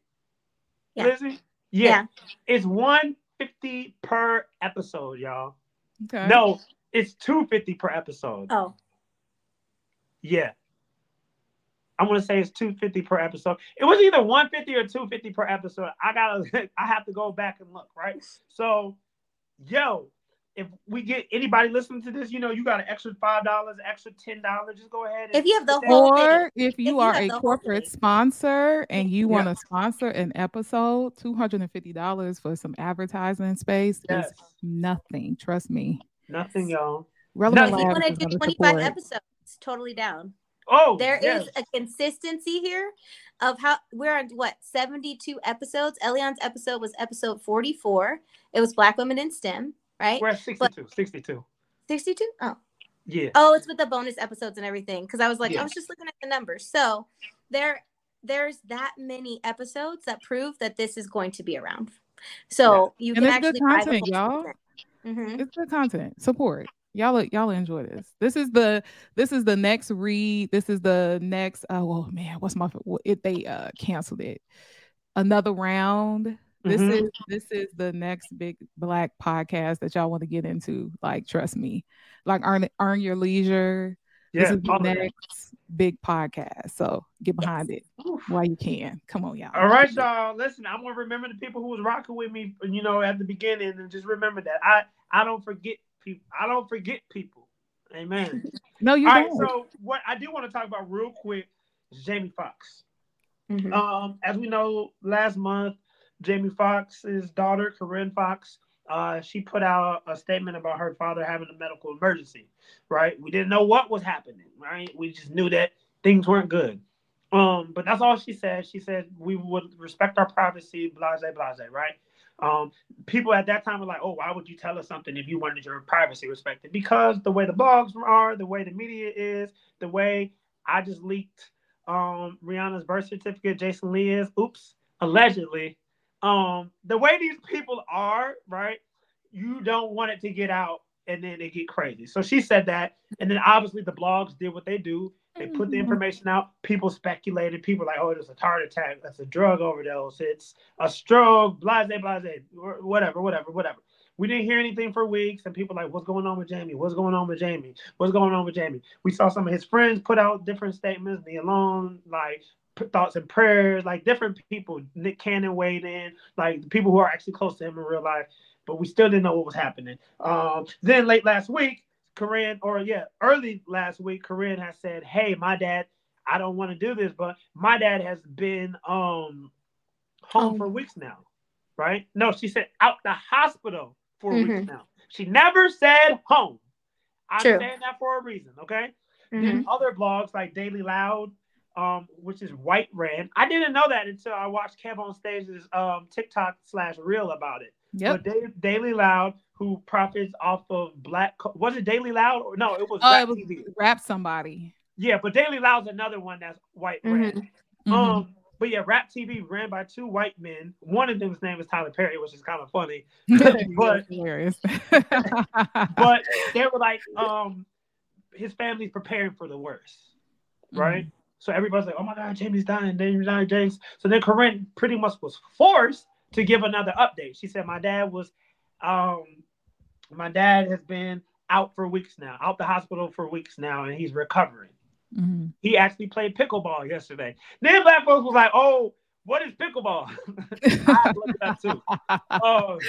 Yeah. Lizzie? Yeah. It's 150 per episode, y'all. Okay. No, it's two fifty per episode. Oh, Yeah. I want to say it's 250 per episode. It was either 150 or 250 per episode. I gotta I have to go back and look, right? So, yo, if we get anybody listening to this, you know, you got an extra five dollars, extra ten dollars. Just go ahead. And If you have the whole- Or if you you are have a corporate sponsor and you want to sponsor an episode, two hundred and fifty dollars for some advertising space Yes. is nothing. Trust me. nothing, y'all. Relevant Nothing. if you want to do 25 support. episodes, totally down. Oh, There is yes. a consistency here of how we're on what 72 episodes. Eliane's episode was episode 44. It was Black Women in STEM, right? We're at 62. 62. 62? Oh. Yeah. Oh, it's with the bonus episodes and everything. Because I was like, Yeah. I was just looking at the numbers. So there, there's that many episodes that prove that this is going to be around. So you And can it's good actually buy the content, y'all. season. Mhm. It's good content. Support. Y'all y'all enjoy this. This is the this is the next read. This is the next oh well, man, what's my it they uh canceled it. Another round. This Mhm. is this is the next big black podcast that y'all want to get into. Like, trust me. Like earn earn your leisure. Yeah. this is the next big podcast. So get behind it Oof. while you can. Come on, y'all. All right, y'all. Listen, I'm gonna remember the people who was rocking with me, you know, at the beginning, and just remember that I I don't forget people. I don't forget people. Amen. No, you All right. don't. So what I do want to talk about real quick is Jamie Foxx. Mhm. Um, as we know, last month, Jamie Foxx's daughter, Corinne Foxx, uh, she put out a statement about her father having a medical emergency. Right? We didn't know what was happening. Right? We just knew that things weren't good. Um, but that's all she said. She said we would respect our privacy, blase, blase. Right? Um, people at that time were like, "Oh, why would you tell us something if you wanted your privacy respected?" Because the way the blogs are, the way the media is, the way I just leaked um Rihanna's birth certificate, Jason Lee is, oops, allegedly. Um, the way these people are, right? You don't want it to get out and then it get crazy. So she said that, and then obviously the blogs did what they do. They put the Mhm. information out. People speculated. People like, oh, it's a heart attack. That's a drug overdose. It's a stroke. Blase, blase, whatever, whatever, whatever. We didn't hear anything for weeks, and people like, what's going on with Jamie? What's going on with Jamie? What's going on with Jamie? We saw some of his friends put out different statements. Me alone, like thoughts and prayers, like different people. Nick Cannon weighed in, like the people who are actually close to him in real life. But we still didn't know what was happening. Um, then late last week, Corinne, or yeah, early last week, Corinne has said, "Hey, my dad, I don't want to do this, but my dad has been um home Oh. for weeks now, right? No, she said out the hospital for weeks Mhm. now. She never said home. I'm True. saying that for a reason, okay? Mhm. Then other blogs like Daily Loud, um, which is white ran. I didn't know that until I watched Kev on Stage's um TikTok slash reel about it. Da- Daily Loud, who profits off of black, was it Daily Loud or no? It was Oh, Rap it was TV. rap somebody. Yeah, but Daily Loud's another one that's white ran. Mhm. Mhm. Um, but yeah, Rap TV ran by two white men. One of them's name is Tyler Perry, which is kind of funny. but- hilarious. But they were like, um, his family's preparing for the worst, right? So everybody's like, "Oh my God, Jamie's dying, Jamie's dying, James." So then Corinne pretty much was forced to give another update. She said, "My dad was, um, my dad has been out for weeks now, out the hospital for weeks now, and he's recovering." Mhm. He actually played pickleball yesterday. Then black folks was like, "Oh, what is pickleball?" I had to it up too. Oh,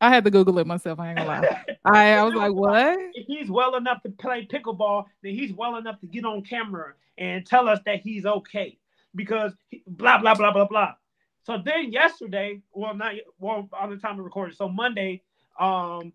I had to Google it myself. I ain't gonna lie. I, I was like, what? if he's well enough to play pickleball, then he's well enough to get on camera and tell us that he's okay because he, blah blah blah blah blah. So then yesterday, well not well on the time of recording, so Monday, um,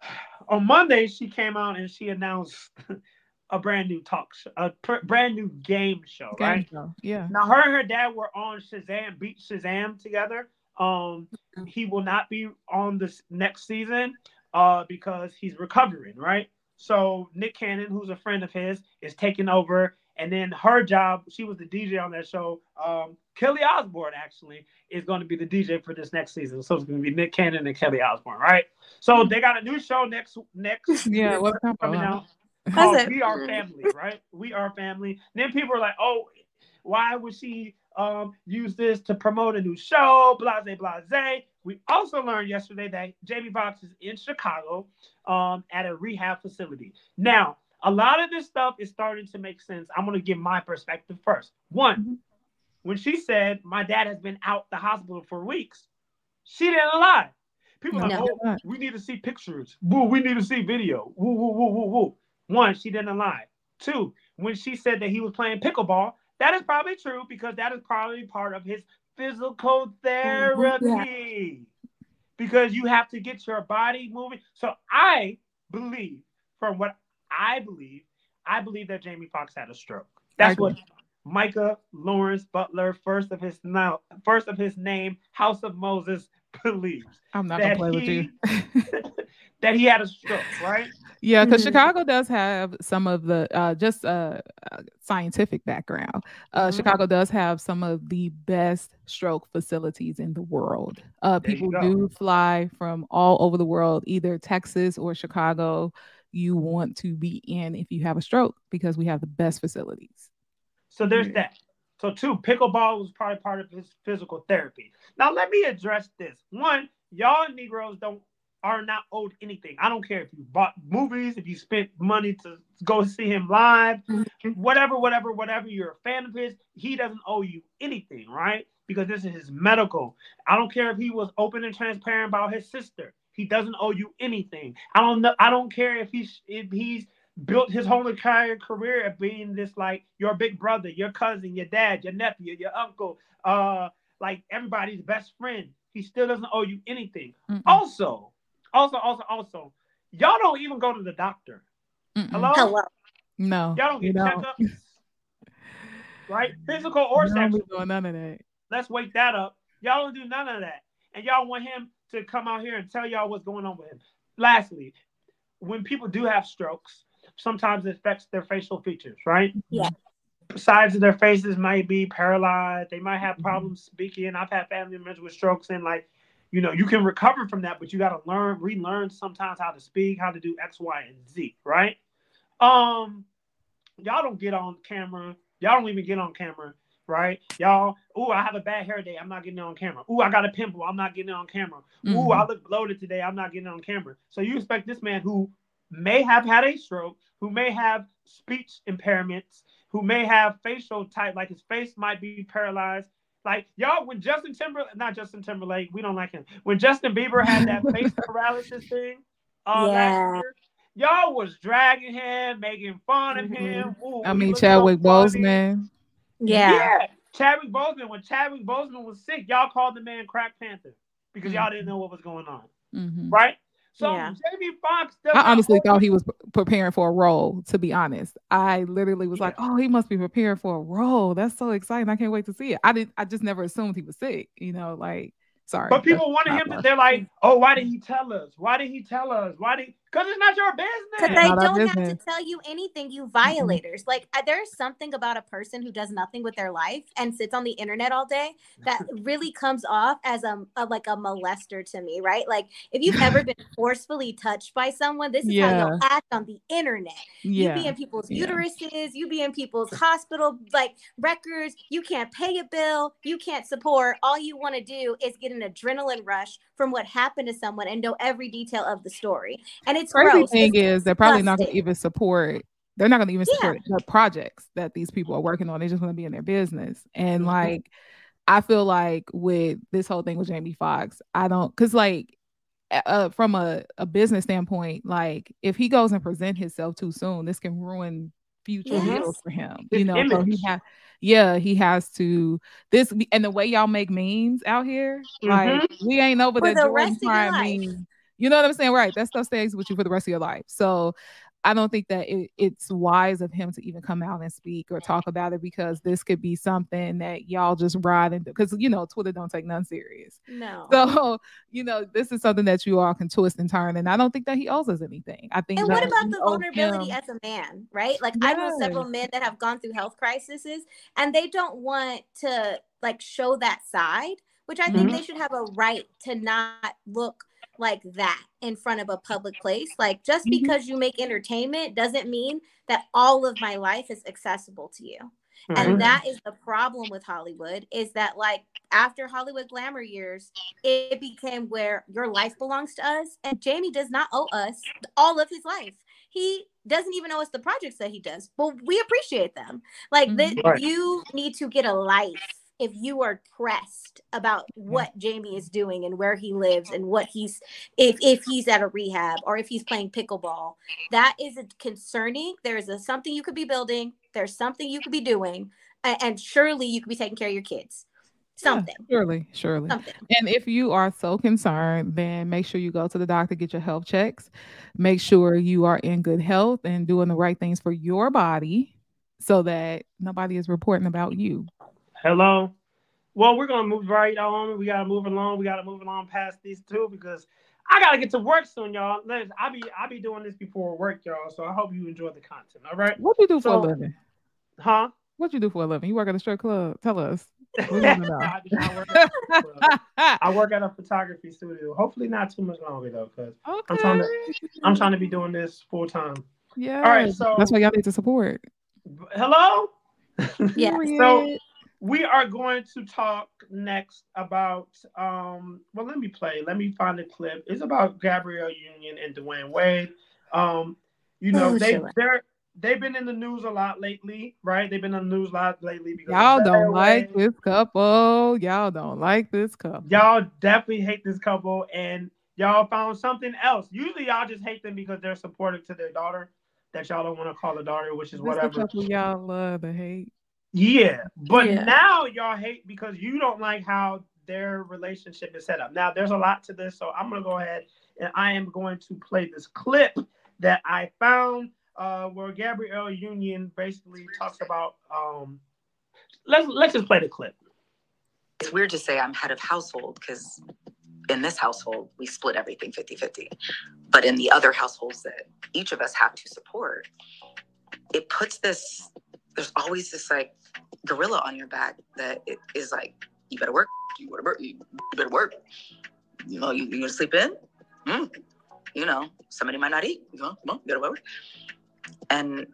on Monday she came out and she announced a brand new talk show, a pr- brand new game show, Game right? show. Yeah. Now, her and her dad were on Shazam, beat Shazam together. Um, he will not be on this next season uh, because he's recovering, right? So Nick Cannon, who's a friend of his, is taking over, and then her job, she was the DJ on that show. Um, Kelly Osbourne actually is going to be the DJ for this next season, so it's going to be Nick Cannon and Kelly Osbourne, right? So they got a new show next next Yeah. What's coming out How's called it? We Are Family, right? We Are Family. And then people are like, oh, why would she um use this to promote a new show? Blase, blase. We also learned yesterday that Jamie Foxx is in Chicago um, at a rehab facility. Now, a lot of this stuff is starting to make sense. I'm going to give my perspective first. One, Mhm. when she said my dad has been out the hospital for weeks, she didn't lie. People are No. like, oh, we need to see pictures. Woo, we need to see video. Woo, woo, woo, woo, woo. One, she didn't lie. Two, when she said that he was playing pickleball, that is probably true because that is probably part of his physical therapy. Because you have to get your body moving. So I believe, from what I believe, I believe that Jamie Foxx had a stroke. That's what Micah Lawrence Butler, first of his now, first of his name, House of Moses, believes I'm not gonna that play with you. that he had a stroke, right? Yeah, because Mhm. Chicago does have some of the uh, just uh, uh, scientific background. Uh, Mhm. Chicago does have some of the best stroke facilities in the world. Uh, people do fly from all over the world, either Texas or Chicago. You want to be in if you have a stroke because we have the best facilities. So there's Yeah. that. So two, pickleball was probably part of his physical therapy. Now let me address this. One, y'all Negroes don't are not owed anything. I don't care if you bought movies, if you spent money to go see him live, mm-hmm. whatever, whatever, whatever. You're a fan of his. He doesn't owe you anything, right? Because this is his medical. I don't care if he was open and transparent about his sister. He doesn't owe you anything. I don't know. I don't care if he's if he's built his whole entire career of being this like your big brother, your cousin, your dad, your nephew, your uncle, uh, like everybody's best friend. He still doesn't owe you anything. Mm-mm, Also, also, also, also, y'all don't even go to the doctor. mm-mm. Hello, Hello. No, y'all don't get don't. checkups, right? Physical or We don't be sexual. doing none of that. Let's wake that up. Y'all don't do none of that, and y'all want him to come out here and tell y'all what's going on with him. Lastly, when people do have strokes, sometimes it affects their facial features, right? Yeah. Sides of their faces might be paralyzed. They might have Mhm. problems speaking. I've had family members with strokes, and like, you know, you can recover from that, but you got to learn, relearn sometimes how to speak, how to do X, Y, and Z, right? Um, y'all don't get on camera. Y'all don't even get on camera, right? Y'all, ooh, I have a bad hair day. I'm not getting it on camera. Ooh, I got a pimple. I'm not getting it on camera. Ooh, Mhm. I look bloated today. I'm not getting it on camera. So you expect this man who may have had a stroke, who may have speech impairments, who may have facial type, like his face might be paralyzed. Like y'all, when Justin Timberlake, not Justin Timberlake, we don't like him. When Justin Bieber had that face paralysis thing, uh, Yeah. last year, y'all was dragging him, making fun of him. Ooh, I mean, looks so Chadwick funny. Boseman. Yeah. Chadwick Boseman. When Chadwick Boseman was sick, y'all called the man Crack Panther because y'all didn't know what was going on, Mhm. right? So Yeah. Jamie Foxx. I honestly thought he was preparing for a role, to be honest. I literally was like, oh, he must be preparing for a role. That's so exciting. I can't wait to see it. I did I just never assumed he was sick, you know, like sorry. But people that's wanted not him to. They're like, "Oh, why did he tell us? Why did he tell us? Why did? Because it's not your business. Because business." they Not don't have to tell you anything, you violators. Like uh, there's something about a person who does nothing with their life and sits on the internet all day that really comes off as a, a like a molester to me, right? Like if you've ever been forcefully touched by someone, this is how Yeah. you'll act on the internet. You be in people's Yeah. uteruses, you be in people's hospital like records, you can't pay a bill, you can't support. All you want to do is get an adrenaline rush from what happened to someone and know every detail of the story. And it's Crazy gross. thing It's is they're probably not gonna even support they're not gonna even Yeah. support the projects that these people are working on. They're just gonna be in their business. And Mhm. like I feel like with this whole thing with Jamie Foxx, I don't because like uh, from a, a business standpoint, like if he goes and present himself too soon, this can ruin future Yes. deals for him. His you know, so he image. ha- yeah, he has to this and the way y'all make memes out here, like we ain't over For the the Jordan rest of your Prime life. meme. You know what I'm saying? Right. That stuff stays with you for the rest of your life. So I don't think that it, it's wise of him to even come out and speak or talk about it because this could be something that y'all just ride into because you know Twitter don't take none serious. No. So you know this is something that you all can twist and turn, and I don't think that he owes us anything. I think and what about the vulnerability him- as a man, right? Like I know several men that have gone through health crises and they don't want to like show that side, which I think Mhm. they should have a right to not look like that in front of a public place. Like just Mhm. because you make entertainment doesn't mean that all of my life is accessible to you. Mhm. And that is the problem with Hollywood is that like after Hollywood glamour years, it became where your life belongs to us. And Jamie does not owe us all of his life. He doesn't even owe us the projects that he does, but we appreciate them. Like that Right. you need to get a life if you are pressed about what Jamie is doing and where he lives and what he's if if he's at a rehab or if he's playing pickleball that is a concerning there's a something you could be building there's something you could be doing a- and surely you could be taking care of your kids Yeah, something surely, surely. something And if you are so concerned, then make sure you go to the doctor, get your health checks, make sure you are in good health and doing the right things for your body so that nobody is reporting about you. Hello. Well, we're gonna move right on. We gotta move along. We gotta move along past these two because I gotta get to work soon, y'all. Listen, I be I be doing this before work, y'all. So I hope you enjoy the content. All right, What you do for a living? huh? What you do for a living? You work at a strip club? Tell us. We wanna know. I, work at, I work at a photography studio. Hopefully, not too much longer though, because okay. trying to I'm trying to be doing this full time. Yeah. All right, so that's why y'all need to support. hello. Yeah. So Period. We are going to talk next about um well let me play let me find the clip it's about gabrielle union and dwyane wade um you know Oh, they sure. they're they've been in the news a lot lately right they've been in the news a lot lately because y'all don't like Way. this couple. Y'all don't like this couple. y'all definitely hate this couple and y'all found something else usually y'all just hate them because they're supportive to their daughter that y'all don't want to call a daughter which is This the whatever couple y'all love to hate. Yeah, but Yeah. now y'all hate because you don't like how their relationship is set up. Now, there's a lot to this, so I'm gonna go ahead and I am going to play this clip that I found uh, where Gabrielle Union basically talks about. Um, let's let's just play the clip. it's weird to say I'm head of household because in this household, we split everything 50 50. But in the other households that each of us have to support, it puts this, there's always this like gorilla on your back that it is like, you better work, you better work, you better work. You know, you, you gonna sleep in? Mm. You know, somebody might not eat. You know, come on, you gotta work. And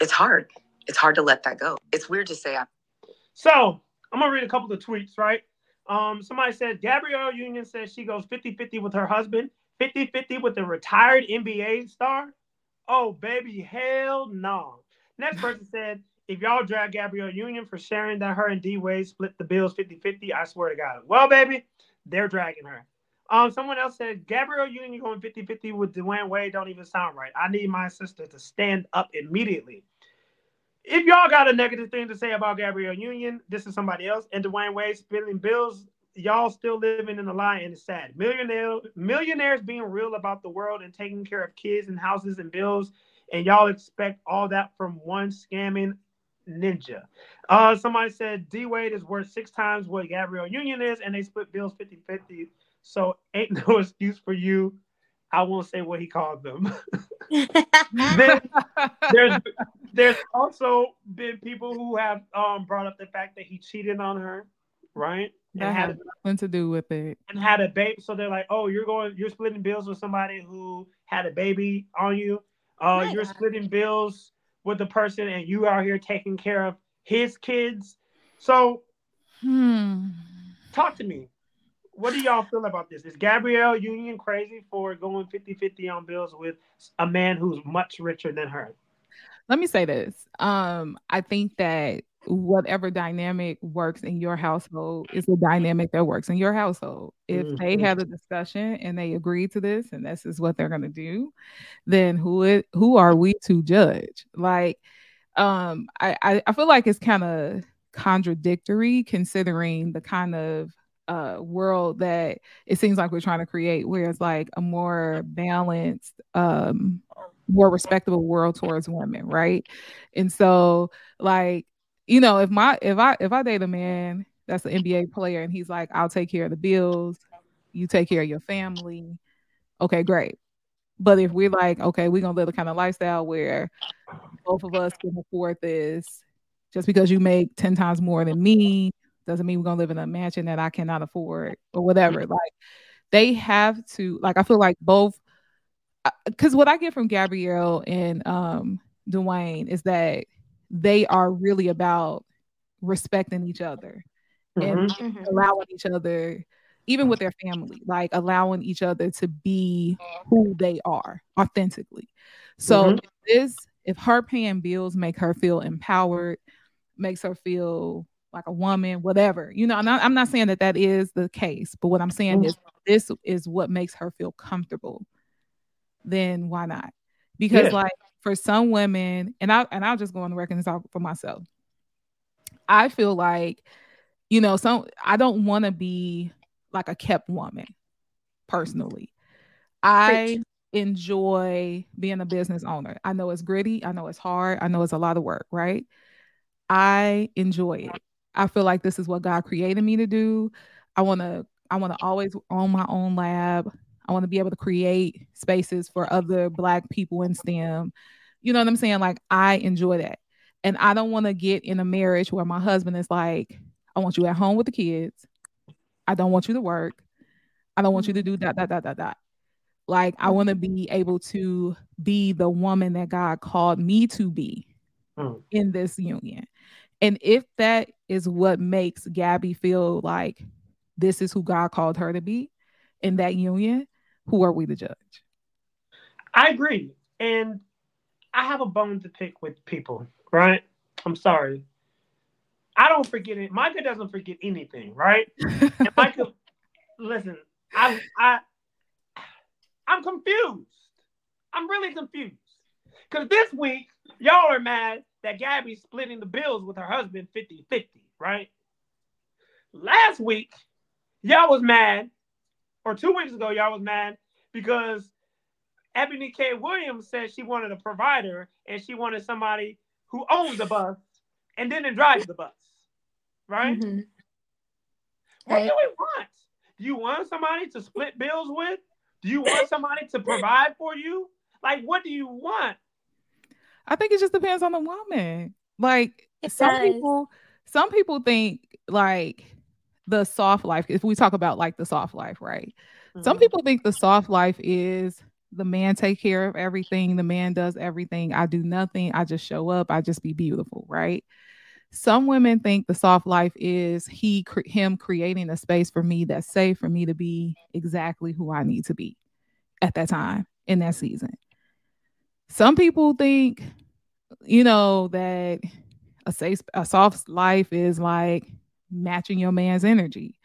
it's hard. It's hard to let that go. It's weird to say I'm So I'm gonna read a couple of tweets, right? Um, somebody said Gabrielle Union says she goes 50-50 with her husband, 50-50 with the retired NBA star. Oh baby, hell no. Next person said, if y'all drag Gabrielle Union for sharing that her and D Wade split the bills 50-50, I swear to God. Well, baby, they're dragging her. Um, someone else said Gabrielle Union going 50-50 with Dwyane Wade don't even sound right. I need my sister to stand up immediately if y'all got a negative thing to say about Gabrielle Union, this is somebody else. And Dwyane Wade spilling bills, y'all still living in a lie, and it's sad. Millionaire, millionaires being real about the world and taking care of kids and houses and bills, and y'all expect all that from one scamming ninja. Uh, somebody said D Wade is worth six times what Gabrielle Union is, and they split bills 50 50. So ain't no excuse for you. I won't say what he called them. Then- there's there's also been people who have um brought up the fact that he cheated on her, right? And That had nothing to do with it. and had a baby. So they're like, oh, you're going, you're splitting bills with somebody who had a baby on you. Uh, Right. you're splitting bills with the person, and you out here taking care of his kids. So Hmm. talk to me. What do y'all feel about this? Is Gabrielle Union crazy for going 50-50 on bills with a man who's much richer than her? Let me say this. Um, I think that whatever dynamic works in your household is the dynamic that works in your household. If they Mhm. had a discussion and they agreed to this and this is what they're gonna do, then who it, who are we to judge? Like, um, I I, I feel like it's kind of contradictory considering the kind of uh world that it seems like we're trying to create where it's like a more balanced um more respectable world towards women right and so like you know if my if i if i date a man that's an nba player and he's like i'll take care of the bills. You take care of your family. Okay great. But if we're like okay we're gonna live a kind of lifestyle where both of us can afford this just because you make 10 times more than me doesn't mean we're gonna live in a mansion that I cannot afford or whatever. Like they have to like I feel like both because what I get from Gabrielle and um Dwyane is that they are really about respecting each other and Mhm. Mhm. allowing each other even with their family like allowing each other to be who they are authentically so Mhm. if this if her paying bills make her feel empowered makes her feel like a woman whatever you know i'm not, I'm not saying that that is the case but what i'm saying Mhm. is this is what makes her feel comfortable then why not because Yeah. like for some women and i and i'll just go on the record and talk for myself. I feel like you know some i don't want to be like a kept woman personally. I enjoy being a business owner. I know it's gritty. I know it's hard. I know it's a lot of work right? I enjoy it. I feel like this is what god created me to do. I want to i want to always own my own lab i want to be able to create spaces for other black people in stem. You know what i'm saying? Like i enjoy that. And i don't want to get in a marriage where my husband is like i want you at home with the kids. I don't want you to work. I don't want you to do that that that that that. Like i want to be able to be the woman that god called me to be Mm. in this union. And if that is what makes gabby feel like this is who god called her to be in that union who are we to judge I agree. And I have a bone to pick with people, right? I'm sorry. I don't forget it. Micah doesn't forget anything, right? And Micah, listen, I I I'm confused. I'm really confused. Because this week, y'all are mad that Gabby's splitting the bills with her husband 50-50, right? Last week, y'all was mad, or two weeks ago, y'all was mad because Ebony K. Williams said she wanted a provider and she wanted somebody who owns the bus and then drives the bus. Right? Mhm. What do we want? Do you want somebody to split bills with? Do you want somebody to provide for you? Like, what do you want? I think it just depends on the woman. Like It some does. people, some people think like the soft life. If we talk about like the soft life, right? Some Mhm. people think the soft life is the man take care of everything, the man does everything. I do nothing. I just show up. I just be beautiful, right? Some women think the soft life is he cre- him creating a space for me that's safe for me to be exactly who I need to be at that time in that season. Some people think, you know, that a safe a soft life is like matching your man's energy.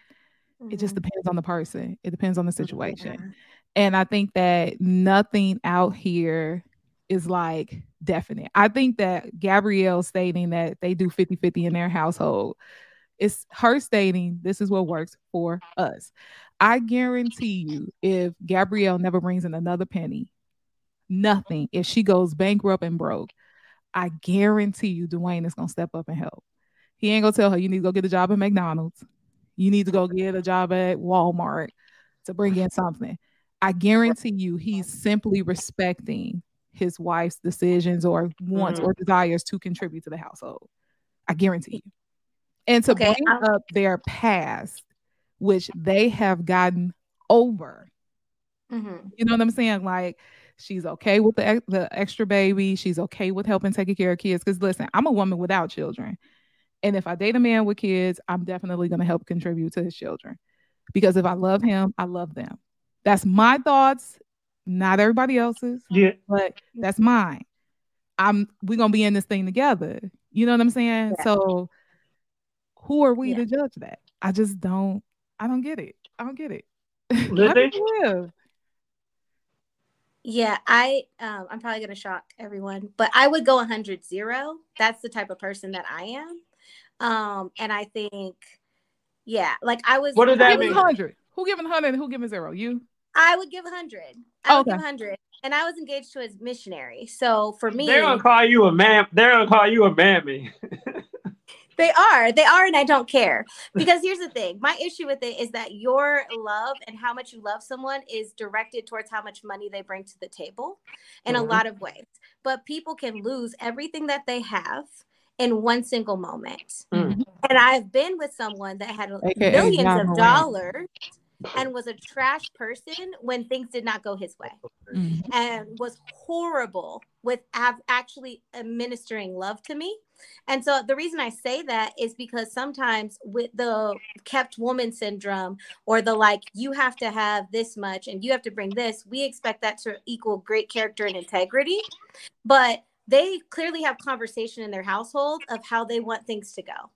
It just Mhm. depends on the person. It depends on the Mm-hmm. situation. And I think that nothing out here is like definite. I think that Gabrielle stating that they do 50 50 in their household, it's her stating this is what works for us. I guarantee you, if Gabrielle never brings in another penny, nothing, if she goes bankrupt and broke, I guarantee you Dwyane is going to step up and help. He ain't to tell her, you need to go get a job at McDonald's. You need to go get a job at Walmart to bring in something. I guarantee you he's simply respecting his wife's decisions or wants Mhm. or desires to contribute to the household. I guarantee you. And to Okay, bring I'll- up their past, which they have gotten over. Mhm. You know what I'm saying? Like she's okay with the the extra baby. She's okay with helping taking care of kids. Because listen, I'm a woman without children, and if I date a man with kids, I'm definitely going to help contribute to his children. Because if I love him, I love them. That's my thoughts, not everybody else's, Yeah. but that's mine. I'm we're gonna be in this thing together. You know what I'm saying? Yeah. So who are we Yeah. to judge that? I just don't. I don't get it. I don't get it. Let me live. Yeah, I um I'm probably gonna shock everyone, but I would go 100 0. That's the type of person that I am. Um, and I think, yeah, like I was What does that I Who was- mean? giving hundred? Who giving hundred and who giving zero? You? I would give 100. I would Okay. give 100. And I was engaged to a missionary. So for me, They're gonna call you a man. They're gonna call you a mammy. They are. They are, and I don't care. Because here's the thing my issue with it is that your love and how much you love someone is directed towards how much money they bring to the table in a Mhm. lot of ways. But people can lose everything that they have in one single moment. Mm. And I've been with someone that had AKA millions of dollars and was a trash person when things did not go his way Mm. and was horrible with av- actually administering love to me And so the reason I say that is because sometimes with the kept woman syndrome or the like, you have to have this much and you have to bring this, we expect that to equal great character and integrity. But they clearly have conversation in their household of how they want things to go.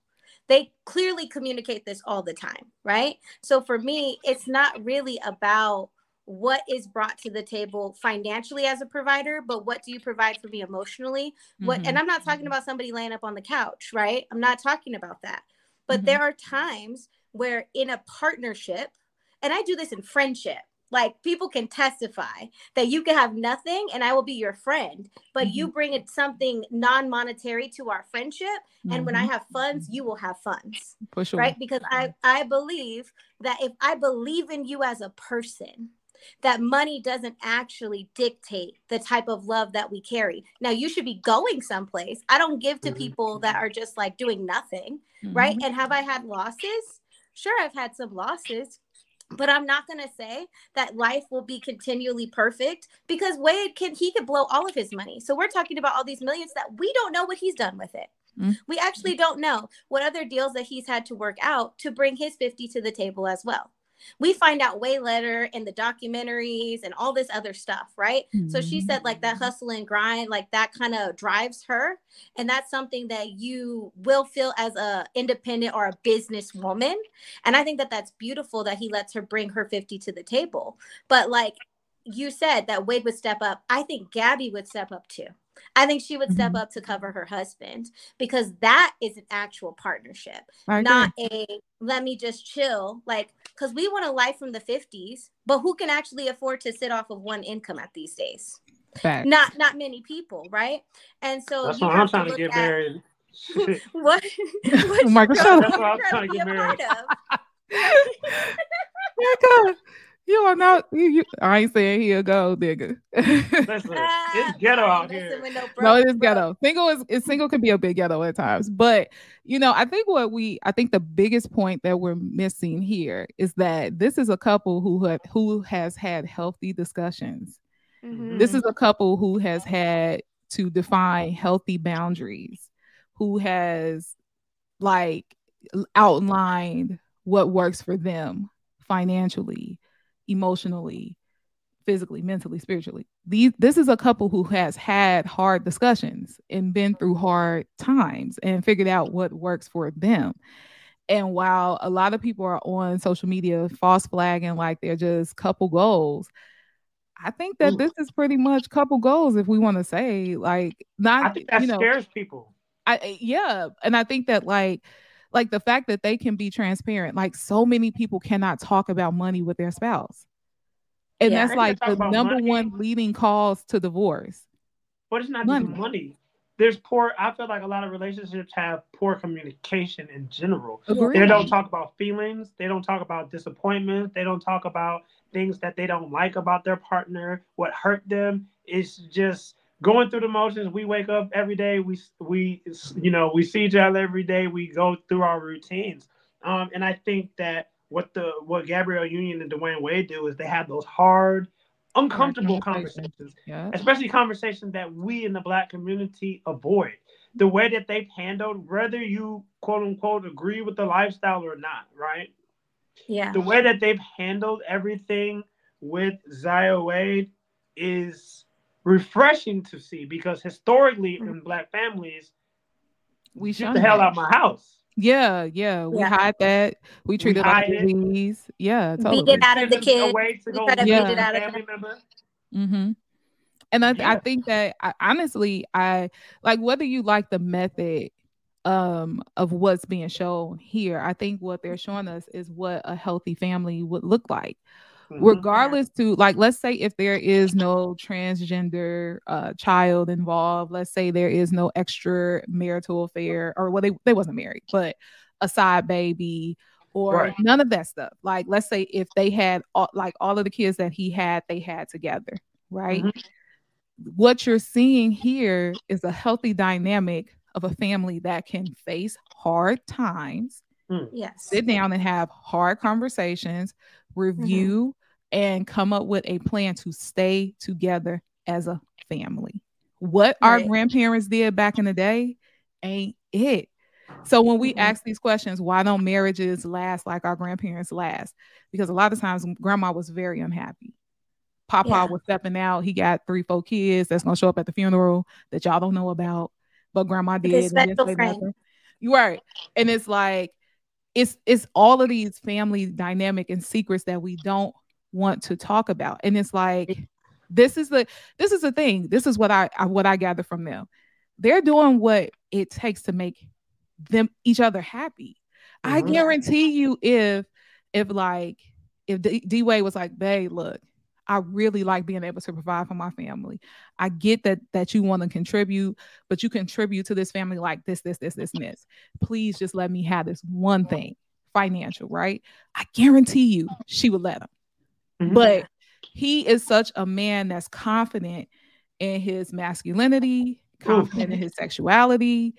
They clearly communicate this all the time, right? So for me, it's not really about what is brought to the table financially as a provider but what do you provide for me emotionally what Mhm. and i'm not talking about somebody laying up on the couch right i'm not talking about that but Mhm. there are times where in a partnership and i do this in friendship like people can testify that you can have nothing and i will be your friend but you bring it something non-monetary to our friendship and when i Mhm. have funds you will have funds sure. right? Because i i believe that if i believe in you as a person that money doesn't actually dictate the type of love that we carry. Now you should be going someplace. I don't give to Mhm. people that are just like doing nothing right? And have i had losses? Sure i've had some losses but i'm not going to say that life will be continually perfect because wade can he could blow all of his money. So we're talking about all these millions that we don't know what he's done with it. Mm. we actually don't know what other deals that he's had to work out to bring his 50 to the table as well we find out way later in the documentaries and all this other stuff right? So she said like that mm. hustle and grind like that kind of drives her. And that's something that you will feel as a independent or a business woman and i think that that's beautiful that he lets her bring her 50 to the table. But like you said that wade would step up. I think gabby would step up too i think she would step Mhm. up to cover her husband because that is an actual partnership not a let me just chill like because we want a life from the 50s but who can actually afford to sit off of one income at these days Fact. not not many people right and so That's you why I'm trying to get at married. what, what Michael, you shut don't- up. That's why I'm trying to get married. part of. Nigga, you are not. You, you, I ain't saying he a gold nigga. Listen, it's ghetto out here. with no no, it is broke ghetto. Single is, is single can be a big ghetto at times, but you know, I think what we, I think the biggest point that we're missing here is that this is a couple who had, who has had healthy discussions. Mhm. This is a couple who has had to define healthy boundaries, who has like outlined what works for them financially, emotionally, physically, mentally, spiritually. These this is a couple who has had hard discussions and been through hard times and figured out what works for them. And while a lot of people are on social media false flagging like they're just couple goals, I think that Ooh. this is pretty much couple goals if we want to say like not I think that you know scares people. I I- yeah, and I think that like like the fact that they can be transparent, like so many people cannot talk about money with their spouse. And Yeah. that's like the number money. one leading cause to divorce. But it's not Money. just money. There's poor. I feel like a lot of relationships have poor communication in general. Agreed. They don't talk about feelings. They don't talk about disappointments. They don't talk about things that they don't like about their partner, what hurt them. It's just going through the motions. We wake up every day. We we you know we see each other every day. We go through our routines. Um, and I think that what the what Gabrielle Union and Dwyane Wade do is they have those hard, uncomfortable conversations. conversations Yeah. especially conversations that we in the black community avoid. The way that they've handled, whether you quote unquote agree with the lifestyle or not, right? yeah The way that they've handled everything with Zaya Wade is refreshing to see because historically in black families, We get shun the hell that. out my house. Yeah, yeah. We Yeah. hide that. We treat it like hide a it. disease. Yeah, Beat totally. it out of the Send them kid. We try to beat it out of family member. Mm-hmm. And I, I think that I, honestly, I like whether you like the method um of what's being shown here. I think what they're showing us is what a healthy family would look like. Mhm. regardless to like let's say if there is no transgender uh child involved let's say there is no extra marital affair or well they, they wasn't married but a side baby or Right. none of that stuff like let's say if they had all, like all of the kids that he had they had together right Mhm. what you're seeing here is a healthy dynamic of a family that can face hard times yes sit down and have hard conversations, review, and come up with a plan to stay together as a family. What our grandparents did back in the day ain't it. So when we Mhm. ask these questions, why don't marriages last like our grandparents last? Because a lot of times grandma was very unhappy. Papa Yeah. was stepping out. He got three, four kids that's gonna show up at the funeral that y'all don't know about, but grandma did. his and didn't special friend. You right. And it's like it's it's all of these family dynamic and secrets that we don't want to talk about. And it's like this is the this is the thing. This is what I, I what I gather from them. They're doing what it takes to make them each other happy. I Mhm. guarantee you if if like if D, D Wade was like, babe, look, I really like being able to provide for my family. I get that that you want to contribute, but you contribute to this family like this, this, this, this, and this. Please just let me have this one thing, financial, right? I guarantee you she would let him. Mhm. But he is such a man that's confident in his masculinity, confident in his sexuality.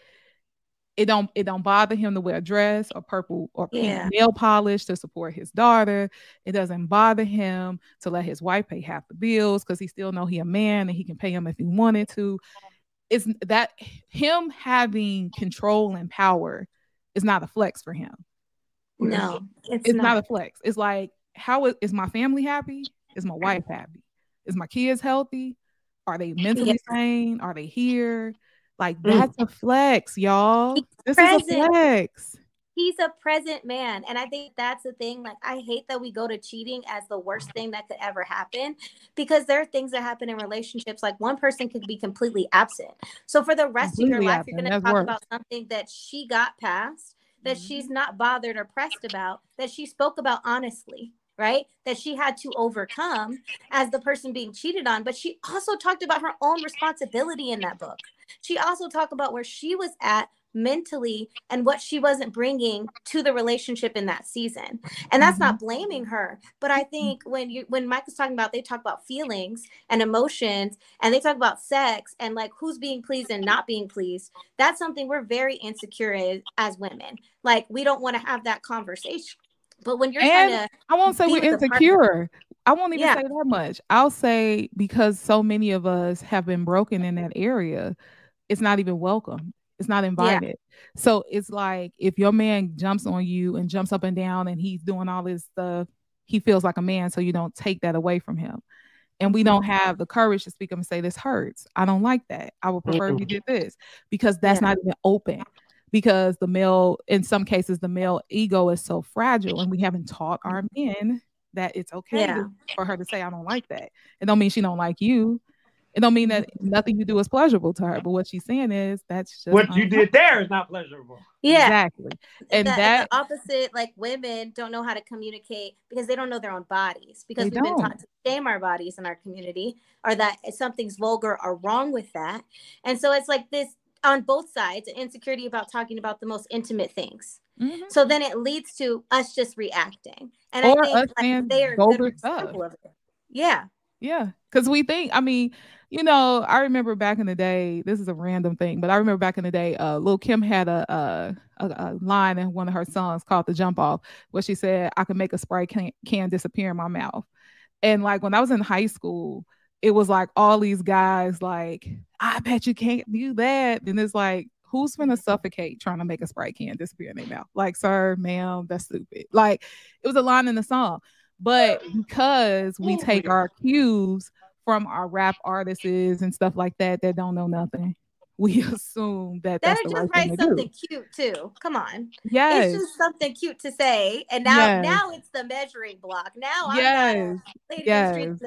It don't it don't bother him to wear a dress or purple or Yeah. nail polish to support his daughter. It doesn't bother him to let his wife pay half the bills because he still know he a man and he can pay him if he wanted to. It's that him having control and power is not a flex for him No, it's, it's not. not. a flex. It's like, how is, is my family happy? Is my wife happy? Is my kids healthy? Are they mentally sane? Are they here? Like Mm. that's a flex, y'all. He's This is a flex. He's a present man. And I think that's the thing. Like, I hate that we go to cheating as the worst thing that could ever happen because there are things that happen in relationships. Like, one person could be completely absent. So, for the rest of your life, you're going to talk worse. about something that she got past, that Mhm. she's not bothered or pressed about, that she spoke about honestly. Right, that she had to overcome as the person being cheated on, but she also talked about her own responsibility in that book. She also talked about where she was at mentally and what she wasn't bringing to the relationship in that season. And that's not mm-hmm. blaming her but i mm-hmm. think when you when mike was talking about they talk about feelings and emotions and they talk about sex and like who's being pleased and not being pleased that's something we're very insecure as, as women. Like we don't want to have that conversation but when you're And trying to I won't say we're with a partner. insecure. I won't even Yeah. say that much. I'll say because so many of us have been broken in that area, it's not even welcome. It's not invited. So it's like if your man jumps on you and jumps up and down and he's doing all this stuff, he feels like a man. So you don't take that away from him. And we don't have the courage to speak up and say, This hurts. I don't like that. I would prefer if you did this because that's Yeah. not even open. Because the male, in some cases, the male ego is so fragile, and we haven't taught our men that it's okay Yeah. for her to say, I don't like that. It don't mean she don't like you. It don't mean that nothing you do is pleasurable to her. But what she's saying is that's just what you did there is not pleasurable. yeah Exactly. And the, that the opposite like women don't know how to communicate because they don't know their own bodies because we've been don't. taught to shame our bodies in our community or that something's vulgar or wrong with that and so it's like this on both sides an insecurity about talking about the most intimate things Mhm. so then it leads to us just reacting and Or i think like, they are good example of it yeah Yeah, because we think. I mean, you know, I remember back in the day. This is a random thing, but I remember back in the day, uh, Lil Kim had a, a a a line in one of her songs called "The Jump Off," where she said, "I can make a spray can, can disappear in my mouth." And like when I was in high school, it was like all these guys like, "I bet you can't do that," and it's like. Who's gonna suffocate trying to make a Sprite can disappear in their mouth? Like, sir, ma'am, that's stupid. Like, it was a line in the song. But because we oh, take our cues from our rap artists and stuff like that that don't know nothing, we assume that that's the just right write something do. cute too. Come on. Yes, It's just something cute to say. And now Yes. now it's the measuring block. Now I'm yes, Yes.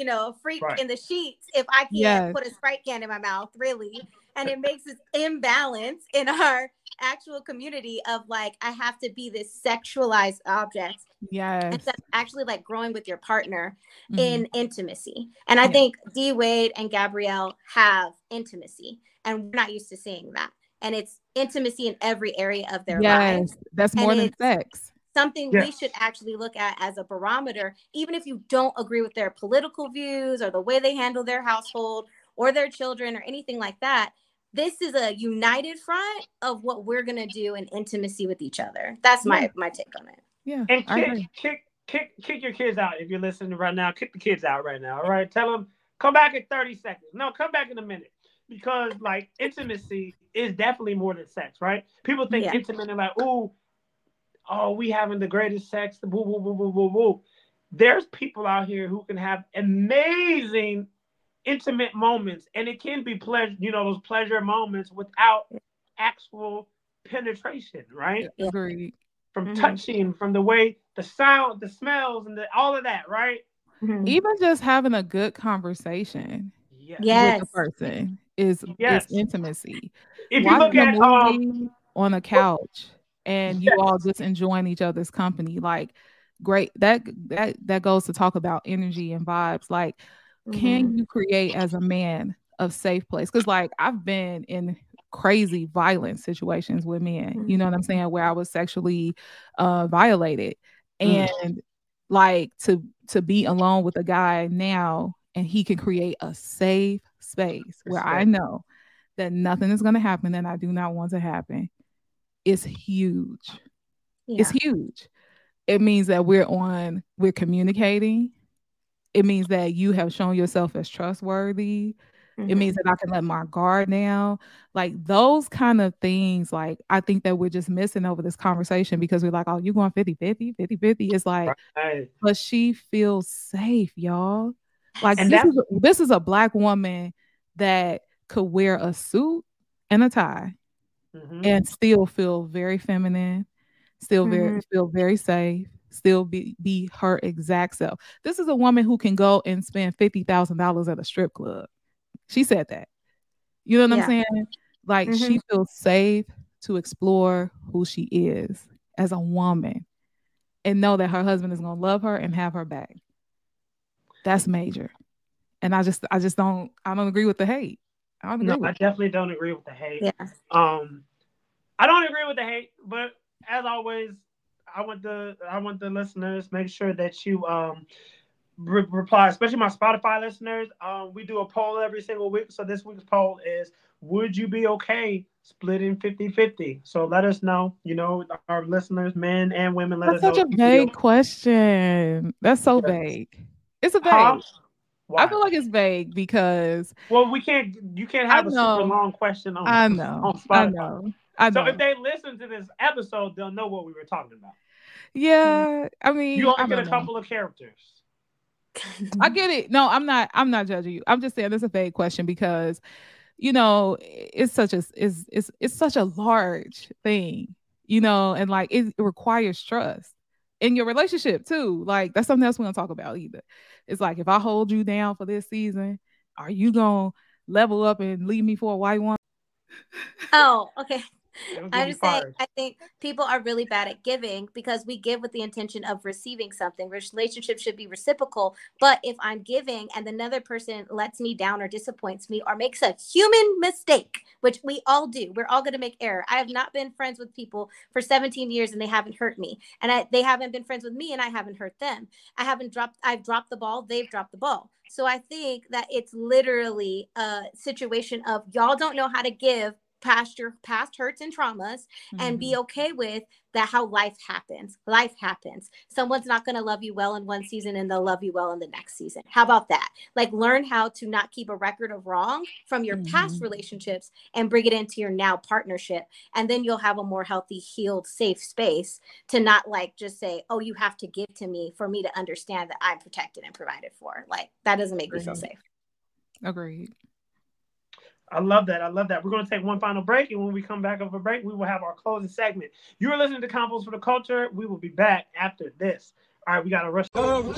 In the streets, you know, freak Right. in the sheets if I can't Yes. put a Sprite can in my mouth, really. And it makes this imbalance in our actual community of like, I have to be this sexualized object yes. instead of actually like growing with your partner Mhm. in intimacy. And I Yeah. think D Wade and Gabrielle have intimacy, and we're not used to seeing that. And it's intimacy in every area of their lives. yes, that's And more than sex. Something we should actually look at as a barometer, even if you don't agree with their political views or the way they handle their household or their children or anything like that. This is a united front of what we're gonna do in intimacy with each other. That's my Yeah. my take on it. Yeah, And kick, kick, kick, kick your kids out if you're listening right now. Kick the kids out right now. All right, tell them come back in 30 seconds. No, come back in a minute. because like intimacy is definitely more than sex, right? People think Yeah. intimate and like, ooh, oh, we having the greatest sex, woo, woo, woo, woo, woo, woo. There's people out here who can have amazing intimate moments, and it can be pleasure, you know, those pleasure moments without actual penetration, right? Agreed. From Mhm. touching, from the way the sound, the smells, and the, all of that, right? Mhm. Even just having a good conversation Yes. Yes. with the person is Yes. is intimacy. If you look Watching at a um, movie on a couch and you all just enjoying each other's company, like great that that that goes to talk about energy and vibes. Like, Mm-hmm. can you create as a man a safe place? Because like I've been in crazy violent situations with men, you know what I'm saying, where I was sexually uh violated. Mm. And like to to be alone with a guy now and he can create a safe space where I know that nothing is going to happen and I do not want to happen is huge. Yeah. It's huge. It means that we're on, we're communicating. It means that you have shown yourself as trustworthy. It Mhm. means that I can let my guard down. Like those kind of things, like I think that we're just missing over this conversation because we're like, oh, you going 50 50, 50 50. It's like, right. but she feels safe, y'all. Like this that's- is this is a black woman that could wear a suit and a tie Mhm. and still feel very feminine, still very feel very safe, still be be her exact self. This is a woman who can go and spend fifty thousand dollars at a strip club. She said that. You know what Yeah. I'm saying? Like she feels safe to explore who she is as a woman and know that her husband is gonna love her and have her back. That's major. And I just I just don't I don't agree with the hate. I don't agree No, with I definitely don't agree with the hate. Yeah. Um, I don't agree with the hate, but as always, I want the I want the listeners make sure that you um re- reply, especially my Spotify listeners. Um, we do a poll every single week. So this week's poll is: Would you be okay splitting 50-50? So let us know. You know, our listeners, men and women, let That's us such know. a if you'd vague question. That's so vague. It's a vague. Huh? Why? I feel like it's vague because well, we can't. You can't I have a super long question on. I know, on I Spotify. know, I So if they listen to this episode, they'll know what we were talking about. yeah, I mean, You I only get a don't know. couple of characters. I get it. No, I'm not. I'm not judging you. I'm just saying it's a vague question because, you know, it's such a it's it's it's such a large thing, you know, and like it, it requires trust in your relationship too. Like that's something else we don't talk about either. It's like if I hold you down for this season, are you gonna level up and leave me for a white one? Oh, okay. I'm just saying. I think people are really bad at giving because we give with the intention of receiving something. Relationships should be reciprocal. But if I'm giving and another person lets me down or disappoints me or makes a human mistake, which we all do, we're all going to make error. I have not been friends with people for 17 years and they haven't hurt me. And I, they haven't been friends with me and I haven't hurt them. I haven't dropped, I've dropped the ball, they've dropped the ball. So I think that it's literally a situation of y'all don't know how to give past your past hurts and traumas and be okay with that how life happens life happens. Someone's not going to love you well in one season and they'll love you well in the next season. How about that? Like learn how to not keep a record of wrong from your past Mhm. relationships and bring it into your now partnership. And then you'll have a more healthy healed safe space to not like just say oh you have to give to me for me to understand that i'm protected and provided for. Like that doesn't make me feel safe. Agreed. I love that. I love that. We're going to take one final break, and when we come back over a break, we will have our closing segment. You are listening to Convos for the Culture. We will be back after this. All right, we got to rush. The code.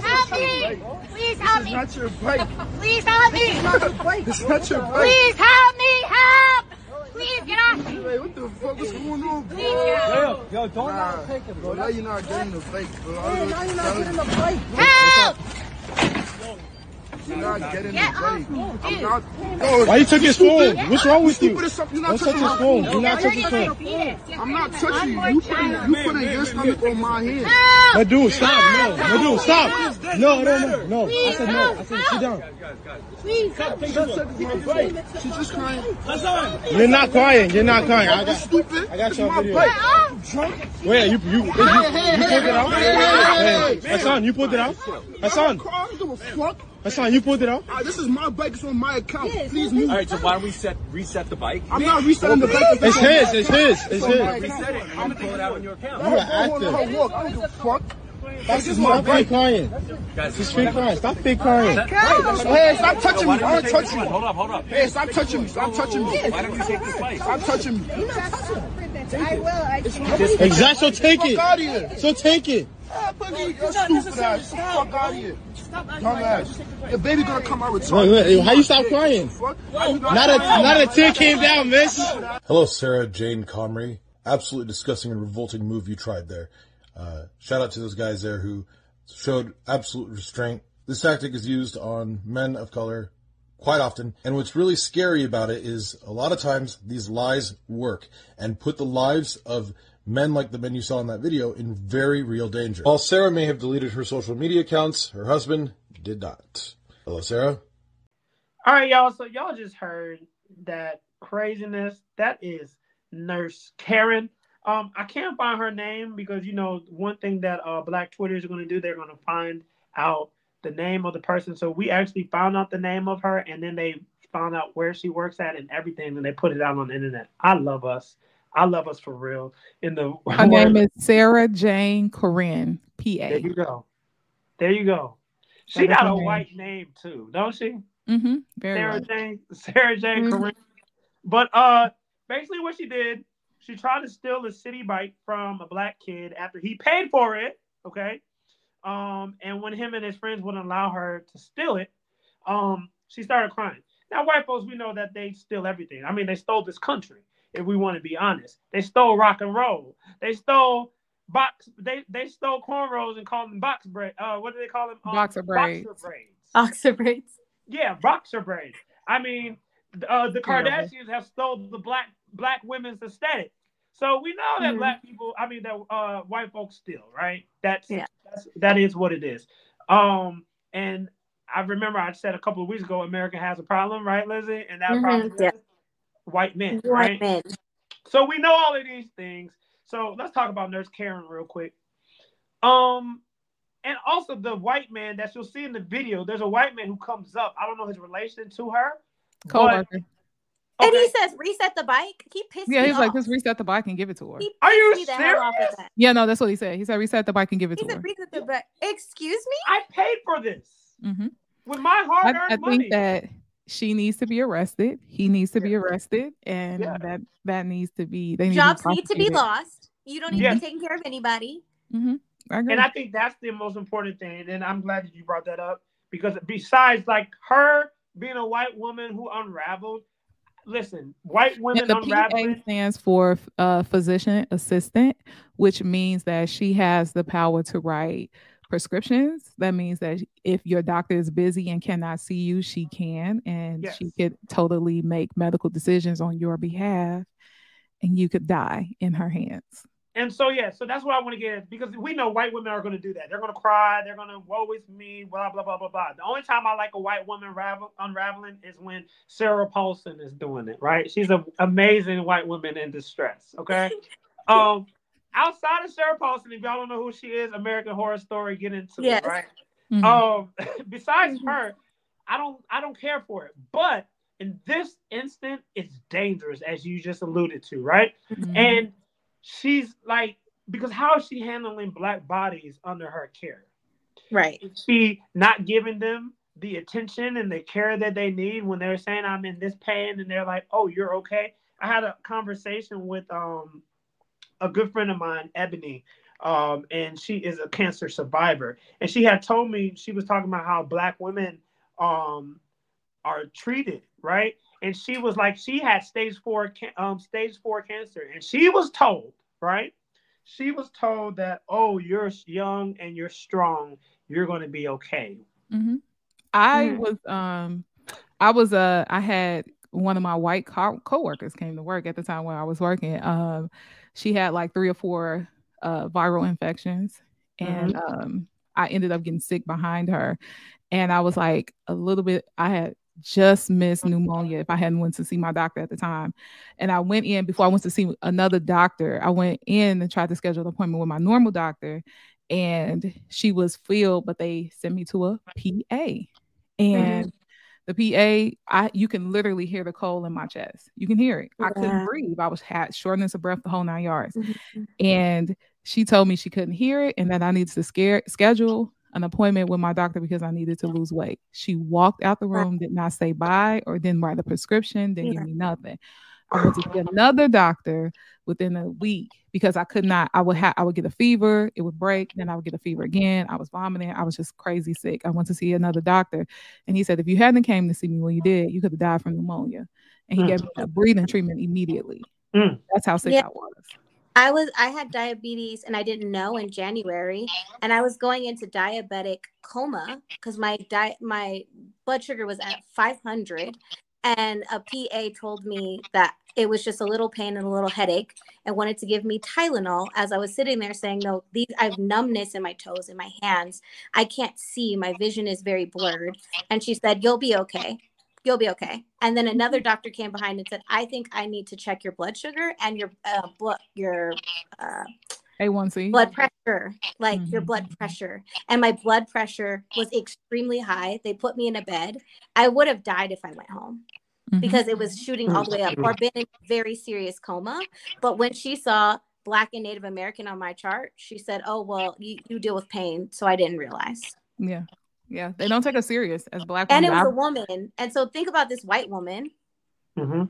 Help me! Please help me! Not your break. Please help me! It's not your break. Please help me! Help! Please get off me! Hey, what the fuck? What's going on, bro? Please get off me! Yo, don't nah, take it, bro. Now you're not getting the fake, bro. Hey, now you're not getting the fake. Help! You're not getting Get the off fake. me, I'm dude. not. Bro, Why you took his phone? What's wrong with you? stupid as something. You're Don't touch touching his my phone. phone. Do not touch his phone. I'm not touching you. You putting, you putting your stomach on my hand. My dude, stop. No, my dude, stop. No, no, no, no. I said no. I said sit down. Please. She's just crying. You're not crying. You're not crying. I That's got, stupid. I got It's you on my video. bike. Drunk. Wait, you you you, you, you pulled it out. Hey, Hassan, you pulled it out. Hassan, I don't give a fuck. Hassan, you pulled it out. Ah, this is my bike. It's on my account. Please move. All right, so why don't we set reset the bike? I'm not resetting the bike. It's his. It's his. It's on his. Reset it. I'm gonna pull it out on your account. You are Go on her active. walk. I don't give a fuck. This is my fake bike. crying. Guys, This fake crying. Stop fake crying. Hey, stop touching me. I don't touch you. hold up, hold up. Hey, stop touching me. Stop touching me. Why don't you take this bike? Stop touching me. I will. I Exactly. So take it. out of here. So take it. Ah, Boogie, you're stupid ass. Fuck out of here. Dumbass. Your baby gonna come out with Wait, wait, how you stop crying? Fuck. How you gonna- Not a not a tear came down, miss. Hello, Sarah Jane Comrie. Absolutely disgusting and revolting move you tried there. Uh, shout out to those guys there who showed absolute restraint. This tactic is used on men of color quite often. And what's really scary about it is a lot of times these lies work and put the lives of men like the men you saw in that video in very real danger. While Sarah may have deleted her social media accounts, her husband did not. Hello, Sarah. All right, y'all. So y'all just heard that craziness. That is Nurse Karen. Um, I can't find her name because you know one thing that uh Black Twitter is going to do. They're going to find out the name of the person. So we actually found out the name of her, and then they found out where she works at and everything, and they put it out on the internet. I love us. I love us for real. In the Her name is Sarah Jane Comrie, PA. There you go. There you go. She That got a name. white name too, don't she? Mm-hmm. Very Sarah. Jane, Sarah Jane Mhm. Comrie. But uh, basically, what she did, she tried to steal a Citi Bike from a black kid after he paid for it. Okay. Um, and when him and his friends wouldn't allow her to steal it, um, she started crying. Now, white folks, we know that they steal everything. I mean, they stole this country. If we want to be honest, they stole rock and roll. They stole box. They they stole cornrows and called them box braid. Uh, what do they call them? Um, Boxer braids. Boxer braids. Oxer braids. Yeah, boxer braids. I mean, uh, the Kardashians have stole the black black women's aesthetic. So we know that Mhm. black people, I mean, that uh, white folks still, right? That's, Yeah. that's that is what it is. Um, and I remember I said a couple of weeks ago, America has a problem, right, Lizzy? And that Mhm, problem yeah. is white men, White right? men. So we know all of these things. So let's talk about Nurse Karen real quick. Um, and also the white man that you'll see in the video. There's a white man who comes up. I don't know his relation to her. but- Co-worker. And he says, reset the bike. He pissed Yeah, me he's like, off. just reset the bike and give it to her. He Are you me the hell off with serious? that. Yeah, no, that's what he said. He said reset the bike and give it He to her. said, her. reset the bike. Excuse me? I paid for this hmm with my I, hard-earned I money. think that she needs to be arrested. He needs to be arrested, and Yeah. that that needs to be. They need Jobs to need to be lost. You don't need Yeah. to be taking care of anybody. Mhm. I agree. and I think that's the most important thing. And I'm glad that you brought that up because besides like her being a white woman who unraveled, listen, white women And the unraveling. PA stands for uh, physician assistant, which means that she has the power to write prescriptions. That means that if your doctor is busy and cannot see you, she can, and she could totally make medical decisions on your behalf, and you could die in her hands. And so yeah, so that's what I want to get at because we know white women are going to do that. They're going to cry. They're going to woe is me. Blah blah blah blah blah. The only time I like a white woman ravel, unraveling is when Sarah Paulson is doing it. Right? She's an amazing white woman in distress. Okay. um, outside of Sarah Paulson, if y'all don't know who she is, American Horror Story, get into Yes. it. Right? Mhm. Um, besides her, I don't I don't care for it. But in this instant, it's dangerous, as you just alluded to, right? Mhm. And she's like, because how is she handling black bodies under her care? Right. Is she not giving them the attention and the care that they need when they're saying I'm in this pain and they're like, oh, you're okay? I had a conversation with um a good friend of mine, Ebony, um, and she is a cancer survivor. And she had told me she was talking about how black women um are treated, right? And she was like, she had stage four, um, stage four cancer, and she was told, right? She was told that, oh, you're young and you're strong, you're going to be okay. mm-hmm. I Mhm. was um I was uh I had one of my white co- coworkers came to work at the time when I was working. Um she had like three or four uh viral infections and um I ended up getting sick behind her. And I was like a little bit, I had just missed pneumonia if I hadn't went to see my doctor at the time. And I went in before I went to see another doctor. I went in and tried to schedule an appointment with my normal doctor and she was filled, but they sent me to a PA. And the PA, I you can literally hear the cold in my chest. You can hear it. I couldn't breathe. I was had shortness of breath the whole nine yards. Mhm. And she told me she couldn't hear it and that I needed to scare, schedule an appointment with my doctor because I needed to lose weight. She walked out the room, did not say bye or didn't write a prescription, didn't give me nothing. I went to see another doctor within a week because I could not. I would have. I would get a fever. It would break. Then I would get a fever again. I was vomiting. I was just crazy sick. I went to see another doctor, and he said, if you hadn't came to see me when you did, you could have died from pneumonia. And he Mm. gave me a breathing treatment immediately. Mm. That's how sick Yeah. I was. I was I had diabetes and I didn't know in January and I was going into diabetic coma because my diet my blood sugar was at 500 and a PA told me that it was just a little pain and a little headache and wanted to give me Tylenol as I was sitting there saying no these I have numbness in my toes and my hands. I can't see. My vision is very blurred. And she said you'll be okay you'll be okay. And then another doctor came behind and said, I think I need to check your blood sugar and your uh, blood, your uh, A1C. blood pressure, like your Mhm. blood pressure. And my blood pressure was extremely high. They put me in a bed. I would have died if I went home Mhm. because it was shooting all the way up or been in very serious coma. But when she saw Black and Native American on my chart, she said, Oh, well, you, you deal with pain. So I didn't realize. Yeah. Yeah. They don't take us serious as black women. And it was a I- woman. And so think about this white woman. Mm-hmm.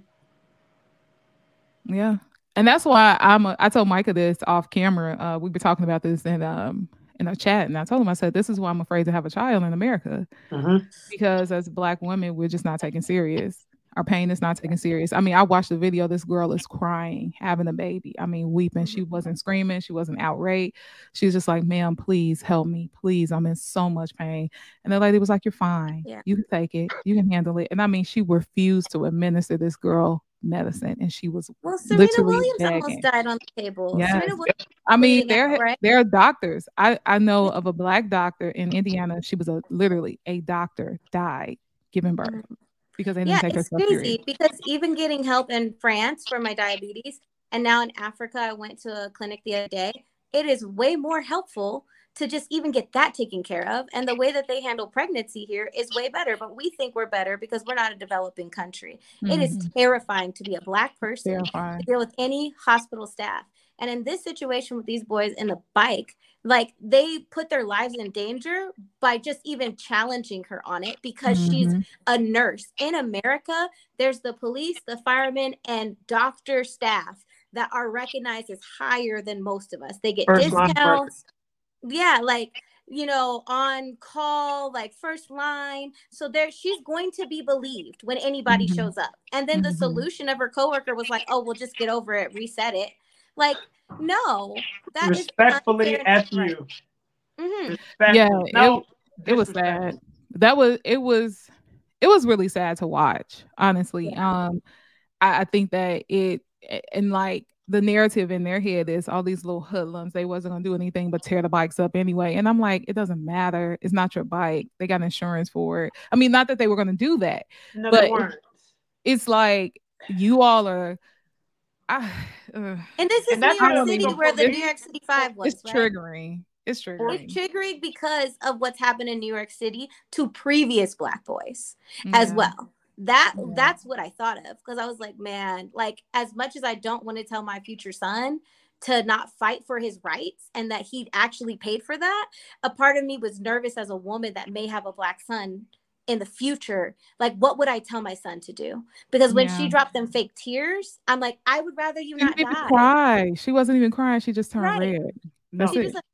Yeah. And that's why I'm a, I told Micah this off camera. Uh, we've been talking about this in um in a chat and I told him I said this is why I'm afraid to have a child in America Mhm. because as black women we're just not taken serious. Our pain is not taken serious. I mean, I watched the video. This girl is crying, having a baby. I mean, weeping. She mm-hmm. wasn't screaming. She wasn't outraged. She was just like, "Ma'am, please help me. Please, I'm in so much pain." And the lady was like, "You're fine. Yeah. You can take it. You can handle it." And I mean, she refused to administer this girl medicine, and she was Well, Serena Williams begging. almost died on the table. Yes. Serena Williams I mean, there, right? they're doctors. I I know of a black doctor in Indiana. She was a literally a doctor died giving birth mm-hmm. Because didn't yeah, it's crazy because even getting help in France for my diabetes, and now in Africa, I went to a clinic the other day. It is way more helpful to just even get that taken care of. And the way that they handle pregnancy here is way better. But we think we're better because we're not a developing country. It is Mhm. terrifying to be a black person Terrifying. to deal with any hospital staff. And in this situation with these boys in the bike, like they put their lives in danger by just even challenging her on it because she's Mhm. a nurse. In America, there's the police, the firemen, and doctor staff that are recognized as higher than most of us. They get First discounts. Yeah, like you know, on call, like first line. So there she's going to be believed when anybody Mhm. shows up. And then the Mhm. solution of her coworker was like, oh, we'll just get over it, reset it. Like, no, that is Respectfully, unfair F and right. you. Mhm. Respectfully. Yeah, No, it, it was sad. That was it was it was really sad to watch, honestly. Um I, I think that it and like the narrative in their head is all these little hoodlums, they wasn't gonna do anything but tear the bikes up anyway. And I'm like, it doesn't matter. It's not your bike. They got insurance for it. I mean, not that they were gonna do that, No, but they weren't. it's like you all are I, uh, And this is And New York City, where the New York City Five was. it's right? triggering. It's triggering. It's triggering because of what's happened in New York City to previous black boys as well. That Yeah. that's what I thought of because I was like, man, like as much as I don't want to tell my future son to not fight for his rights and that he actually paid for that, a part of me was nervous as a woman that may have a black son in the future. Like, what would I tell my son to do? Because when she dropped them fake tears, I'm like, I would rather you She not die. cry. She wasn't even crying. She just turned Right. red. No. That's She it. was like,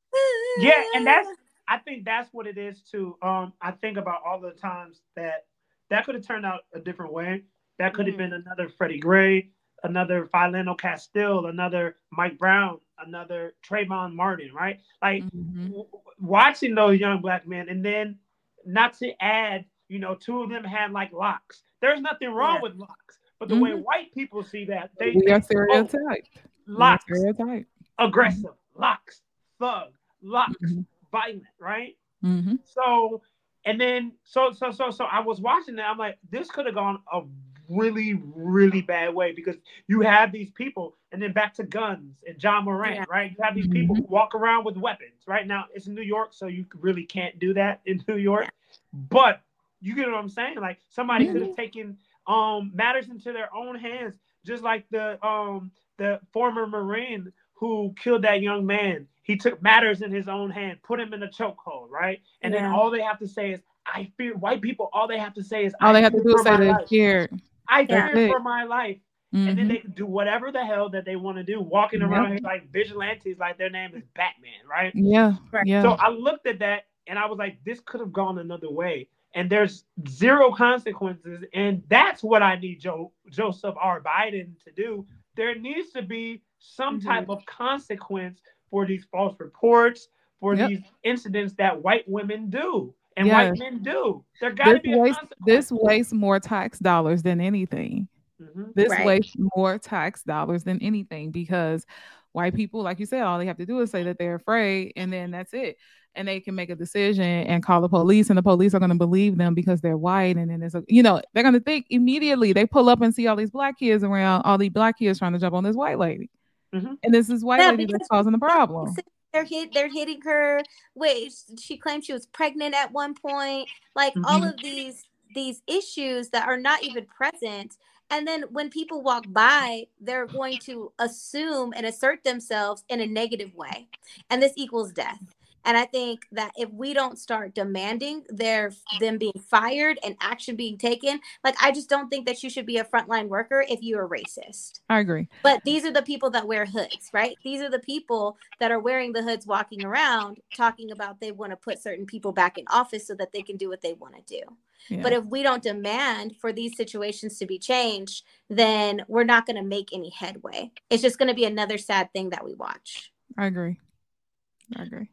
Yeah, and that's I think that's what it is too. Um, I think about all the times that that could have turned out a different way. That could have Mhm. been another Freddie Gray, another Philando Castile, another Mike Brown, another Trayvon Martin, right? Like Mhm. w- w- watching those young black men, and then not to add, you know, two of them had like locks. There's nothing wrong Yeah. with locks, but the way Mhm. white people see that, they We are think, oh, stereotyped. We are locks, stereotyped. aggressive, locks, thug, locks, Mhm. violent, right? Mhm. So, and then so so so so I was watching that. I'm like, this could have gone a really really bad way because you have these people, and then back to guns and Ja Morant, Yeah. right? You have these people who walk around with weapons. Right now, it's in New York, so you really can't do that in New York. But you get what I'm saying? Like somebody could have taken um matters into their own hands, just like the um the former Marine who killed that young man. He took matters in his own hand, put him in a chokehold, right? And then all they have to say is, "I fear." White people, all they have to say is, All "I they have to fear do is for say they're life. scared. I That's fear it. for my life." And then Mhm. they can do whatever the hell that they want to do, walking around here like vigilantes, like their name is Batman, right? Yeah, yeah. So I looked at that and I was like, this could have gone another way. And there's zero consequences. And that's what I need Joe Joseph R. Biden to do. There needs to be some Mm-hmm. type of consequence for these false reports, for Yep. these incidents that white women do and Yes. white men do. There gotta this be a wastes consequence. this wastes more tax dollars than anything. Mhm. This Right. wastes more tax dollars than anything because white people, like you said, all they have to do is say that they're afraid, and then that's it. And they can make a decision and call the police, and the police are going to believe them because they're white. And then it's a, you know, they're going to think immediately. They pull up and see all these black kids around, all these black kids trying to jump on this white lady, Mhm. and this is white Yeah, lady that's causing the problem. They're hit. They're hitting her. Wait, she claimed she was pregnant at one point. Like all Mhm. of these these issues that are not even present. And then when people walk by, they're going to assume and assert themselves in a negative way, and this equals death. And I think that if we don't start demanding their them being fired and action being taken, like I just don't think that you should be a frontline worker if you're a racist. I agree. But these are the people that wear hoods, right? These are the people that are wearing the hoods walking around talking about they want to put certain people back in office so that they can do what they want to do. Yeah. But if we don't demand for these situations to be changed, then we're not going to make any headway. It's just going to be another sad thing that we watch. I agree. I agree.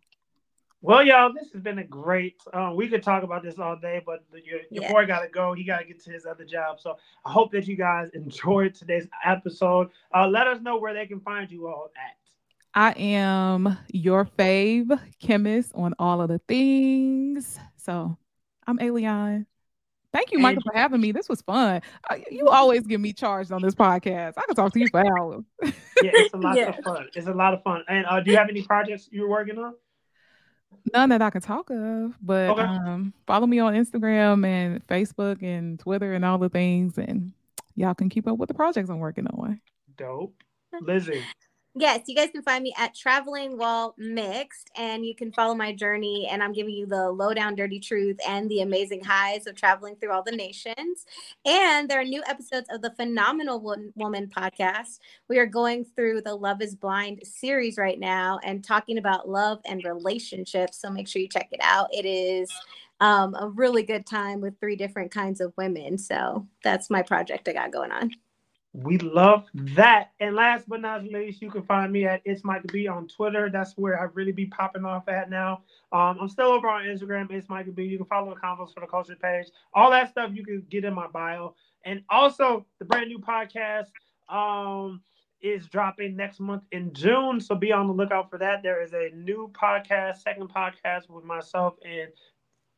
Well, y'all, this has been a great. Uh, we could talk about this all day, but the- your, your Yeah. boy got to go. He got to get to his other job. So I hope that you guys enjoyed today's episode. Uh, let us know where they can find you all at. I am your fave chemist on all of the things. So I'm Eliane. Thank you, Micah, And- for having me. This was fun. Uh, You always get me charged on this podcast. I could talk to you for hours. Yeah, it's a lot Yeah. of fun. It's a lot of fun. And uh, do you have any projects you're working on? None that I can talk of, but Okay. um, follow me on Instagram and Facebook and Twitter and all the things, and y'all can keep up with the projects I'm working on. Dope. Lizzy. Yes, you guys can find me at Traveling While Mixed, and you can follow my journey. And I'm giving you the lowdown, dirty truth and the amazing highs of traveling through all the nations. And there are new episodes of the Phenomenal Woman podcast. We are going through the Love is Blind series right now and talking about love and relationships. So make sure you check it out. It is um, a really good time with three different kinds of women. So that's my project I got going on. We love that. And last but not least, you can find me at It's Micah B on Twitter. That's where I really be popping off at now. Um, I'm still over on Instagram, It's Micah B. You can follow the Convos for the Culture page. All that stuff you can get in my bio. And also the brand new podcast um is dropping next month in June. So be on the lookout for that. There is a new podcast, second podcast with myself and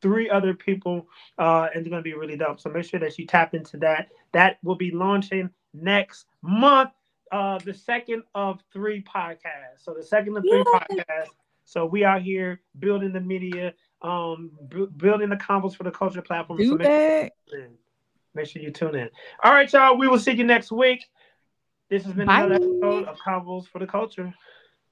three other people, uh, and it's going to be really dope. So make sure that you tap into that. That will be launching next month, uh, the second of three podcasts. So the second of three Yay. podcasts. So we are here building the media, um, bu- building the convos for the culture platform. So Do make sure that. you tune in. Make sure you tune in. All right, y'all. We will see you next week. This has been another episode of Convos for the Culture.